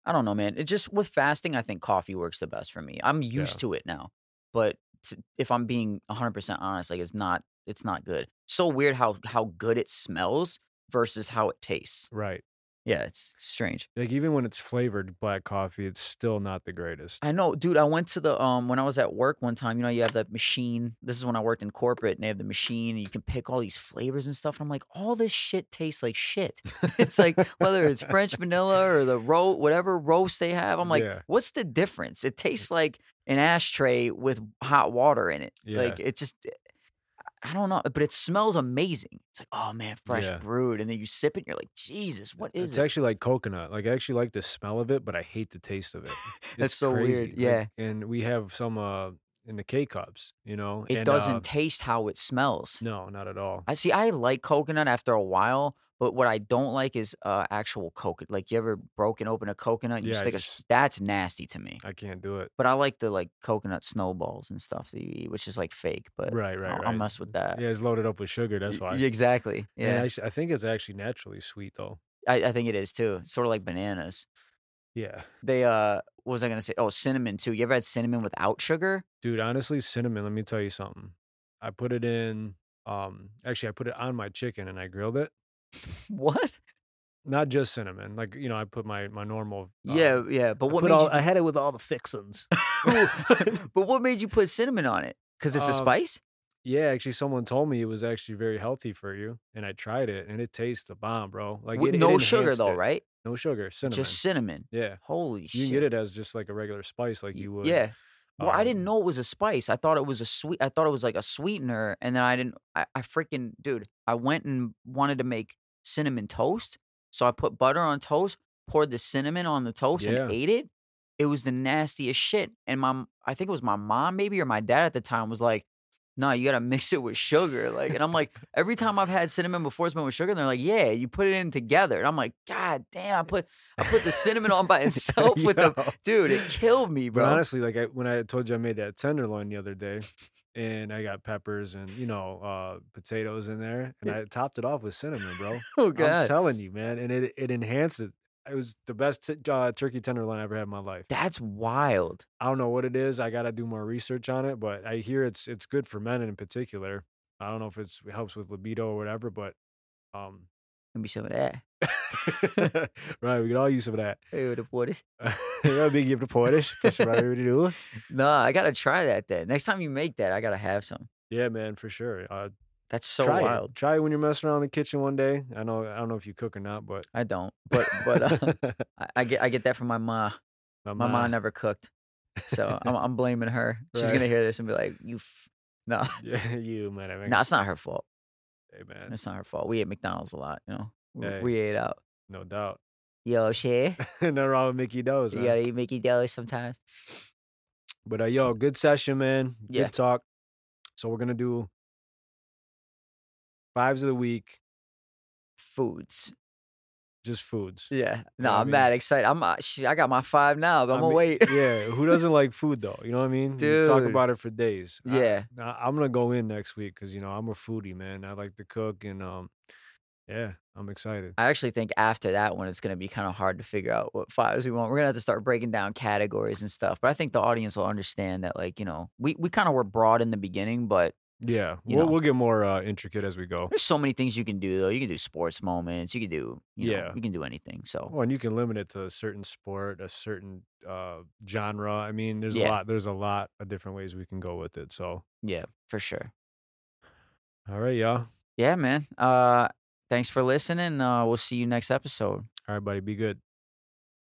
I don't know, man. It just with fasting, I think coffee works the best for me. I'm used to it now, but t if I'm being 100% honest, like, it's not it's not good. So weird how how good it smells versus how it tastes. Right. Yeah, it's strange. Like, even when it's flavored black coffee, it's still not the greatest. I know, dude. I went to the um when I was at work one time. You know, you have that machine. This is when I worked in corporate, and they have the machine, and you can pick all these flavors and stuff. And I'm like, all this shit tastes like shit. it's like whether it's French vanilla or the ro whatever roast they have. I'm like, Yeah. what's the difference? It tastes like an ashtray with hot water in it. Like it just. I don't know, but it smells amazing. It's like, oh man, fresh Yeah. brewed, and then you sip it, and you're like, Jesus, what is it? It's this? actually like coconut. Like, I actually like the smell of it, but I hate the taste of it. That's so weird. crazy. Like, Yeah. and we have some, uh, in the K-Cups, you know? It and, doesn't uh taste how it smells. No, not at all. I see. I like coconut after a while, but what I don't like is uh, actual coconut. Like you ever broken open a coconut? And you Yeah, stick a. just s- That's nasty to me. I can't do it. But I like the like coconut snowballs and stuff that you eat, which is like fake. But Right, right, I'll, I'll mess with that. Yeah, it's loaded up with sugar, that's why. exactly. Yeah. I I think it's actually naturally sweet, though. I, I think it is too. Sort of like bananas. Yeah. They uh, what was I gonna say? Oh, cinnamon too. You ever had cinnamon without sugar? Dude, honestly, cinnamon, let me tell you something. I put it in um actually I put it on my chicken and I grilled it. What? Not just cinnamon. Like, you know, I put my my normal Yeah, um yeah. But I what put made all you? I had it with all the fixins. but what made you put cinnamon on it? Because it's a Um, spice. Yeah, actually someone told me it was actually very healthy for you and I tried it and it tastes the bomb, bro. Like With it, it no sugar enhanced though, it. right? No sugar, cinnamon. Just cinnamon. yeah. Holy You shit. can get it as just like a regular spice like Y- you would. Yeah. Well, I didn't um, know it was a spice. I thought it was a sweet. I thought it was like a sweetener, and then I didn't. I, I freaking dude. I went and wanted to make cinnamon toast, so I put butter on toast, poured the cinnamon on the toast, Yeah. and ate it. It was the nastiest shit. And my, I think it was my mom maybe or my dad at the time was like, "No, you gotta mix it with sugar." Like, and I'm like, every time I've had cinnamon before it's been with sugar, And they're like, "Yeah, you put it in together." And I'm like, "God damn, I put I put the cinnamon on by itself with the dude. It killed me, bro." But honestly, like I, when I told you I made that tenderloin the other day, and I got peppers and you know uh, potatoes in there, and I topped it off with cinnamon, bro. oh I'm telling you, man, and it it enhanced it. It was the best t- uh, turkey tenderloin I ever had in my life. That's wild. I don't know what it is. I gotta do more research on it, but I hear it's it's good for men in particular. I don't know if it's, it helps with libido or whatever, but um, Let me show that. right, we could all use some of that. Hey, with the Big gift to Polish. No, I gotta try that. Then next time you make that, I gotta have some. Yeah, man, for sure. Uh, That's so try wild. it. Try it when you're messing around in the kitchen one day. I know. I don't know if you cook or not, but I don't, but but uh, I, I get I get that from my ma. my My mom never cooked, so I'm I'm blaming her. She's Right. gonna hear this and be like, "You, f-. no, yeah, you mean, no, it's not her fault. hey, man, It's not her fault. We ate McDonald's a lot, you know. We, Hey. we ate out. no doubt. Yo, shit. Nothing wrong with Mickey Do's, You gotta eat Mickey Deli sometimes. But uh, yo, good session, man. Good Yeah. talk. So we're gonna do fives of the week, Foods. just foods. Yeah. No, know what I I'm mean? mad excited. I'm uh, shit, I got my five now, but I I'm gonna mean, wait. yeah, who doesn't like food though? You know what I mean? You talk about it for days. I- Yeah. I, I'm gonna go in next week because you know I'm a foodie, man. I like to cook, and um, yeah, I'm excited. I actually think after that one, it's going to be kind of hard to figure out what fives we want. We're going to have to start breaking down categories and stuff. But I think the audience will understand that, like, you know, we, we kind of were broad in the beginning, but Yeah, we'll know. we'll get more uh, intricate as we go. there's so many things you can do, though. You can do sports moments. You can do, you know, Yeah. you can do anything. So, Well, and you can limit it to a certain sport, a certain uh, genre. I mean, there's a lot. There's a lot of different ways we can go with it. So, yeah, for sure. all right, y'all. Yeah, man. Uh, thanks for listening. Uh, we'll see you next episode. All right, buddy. Be good.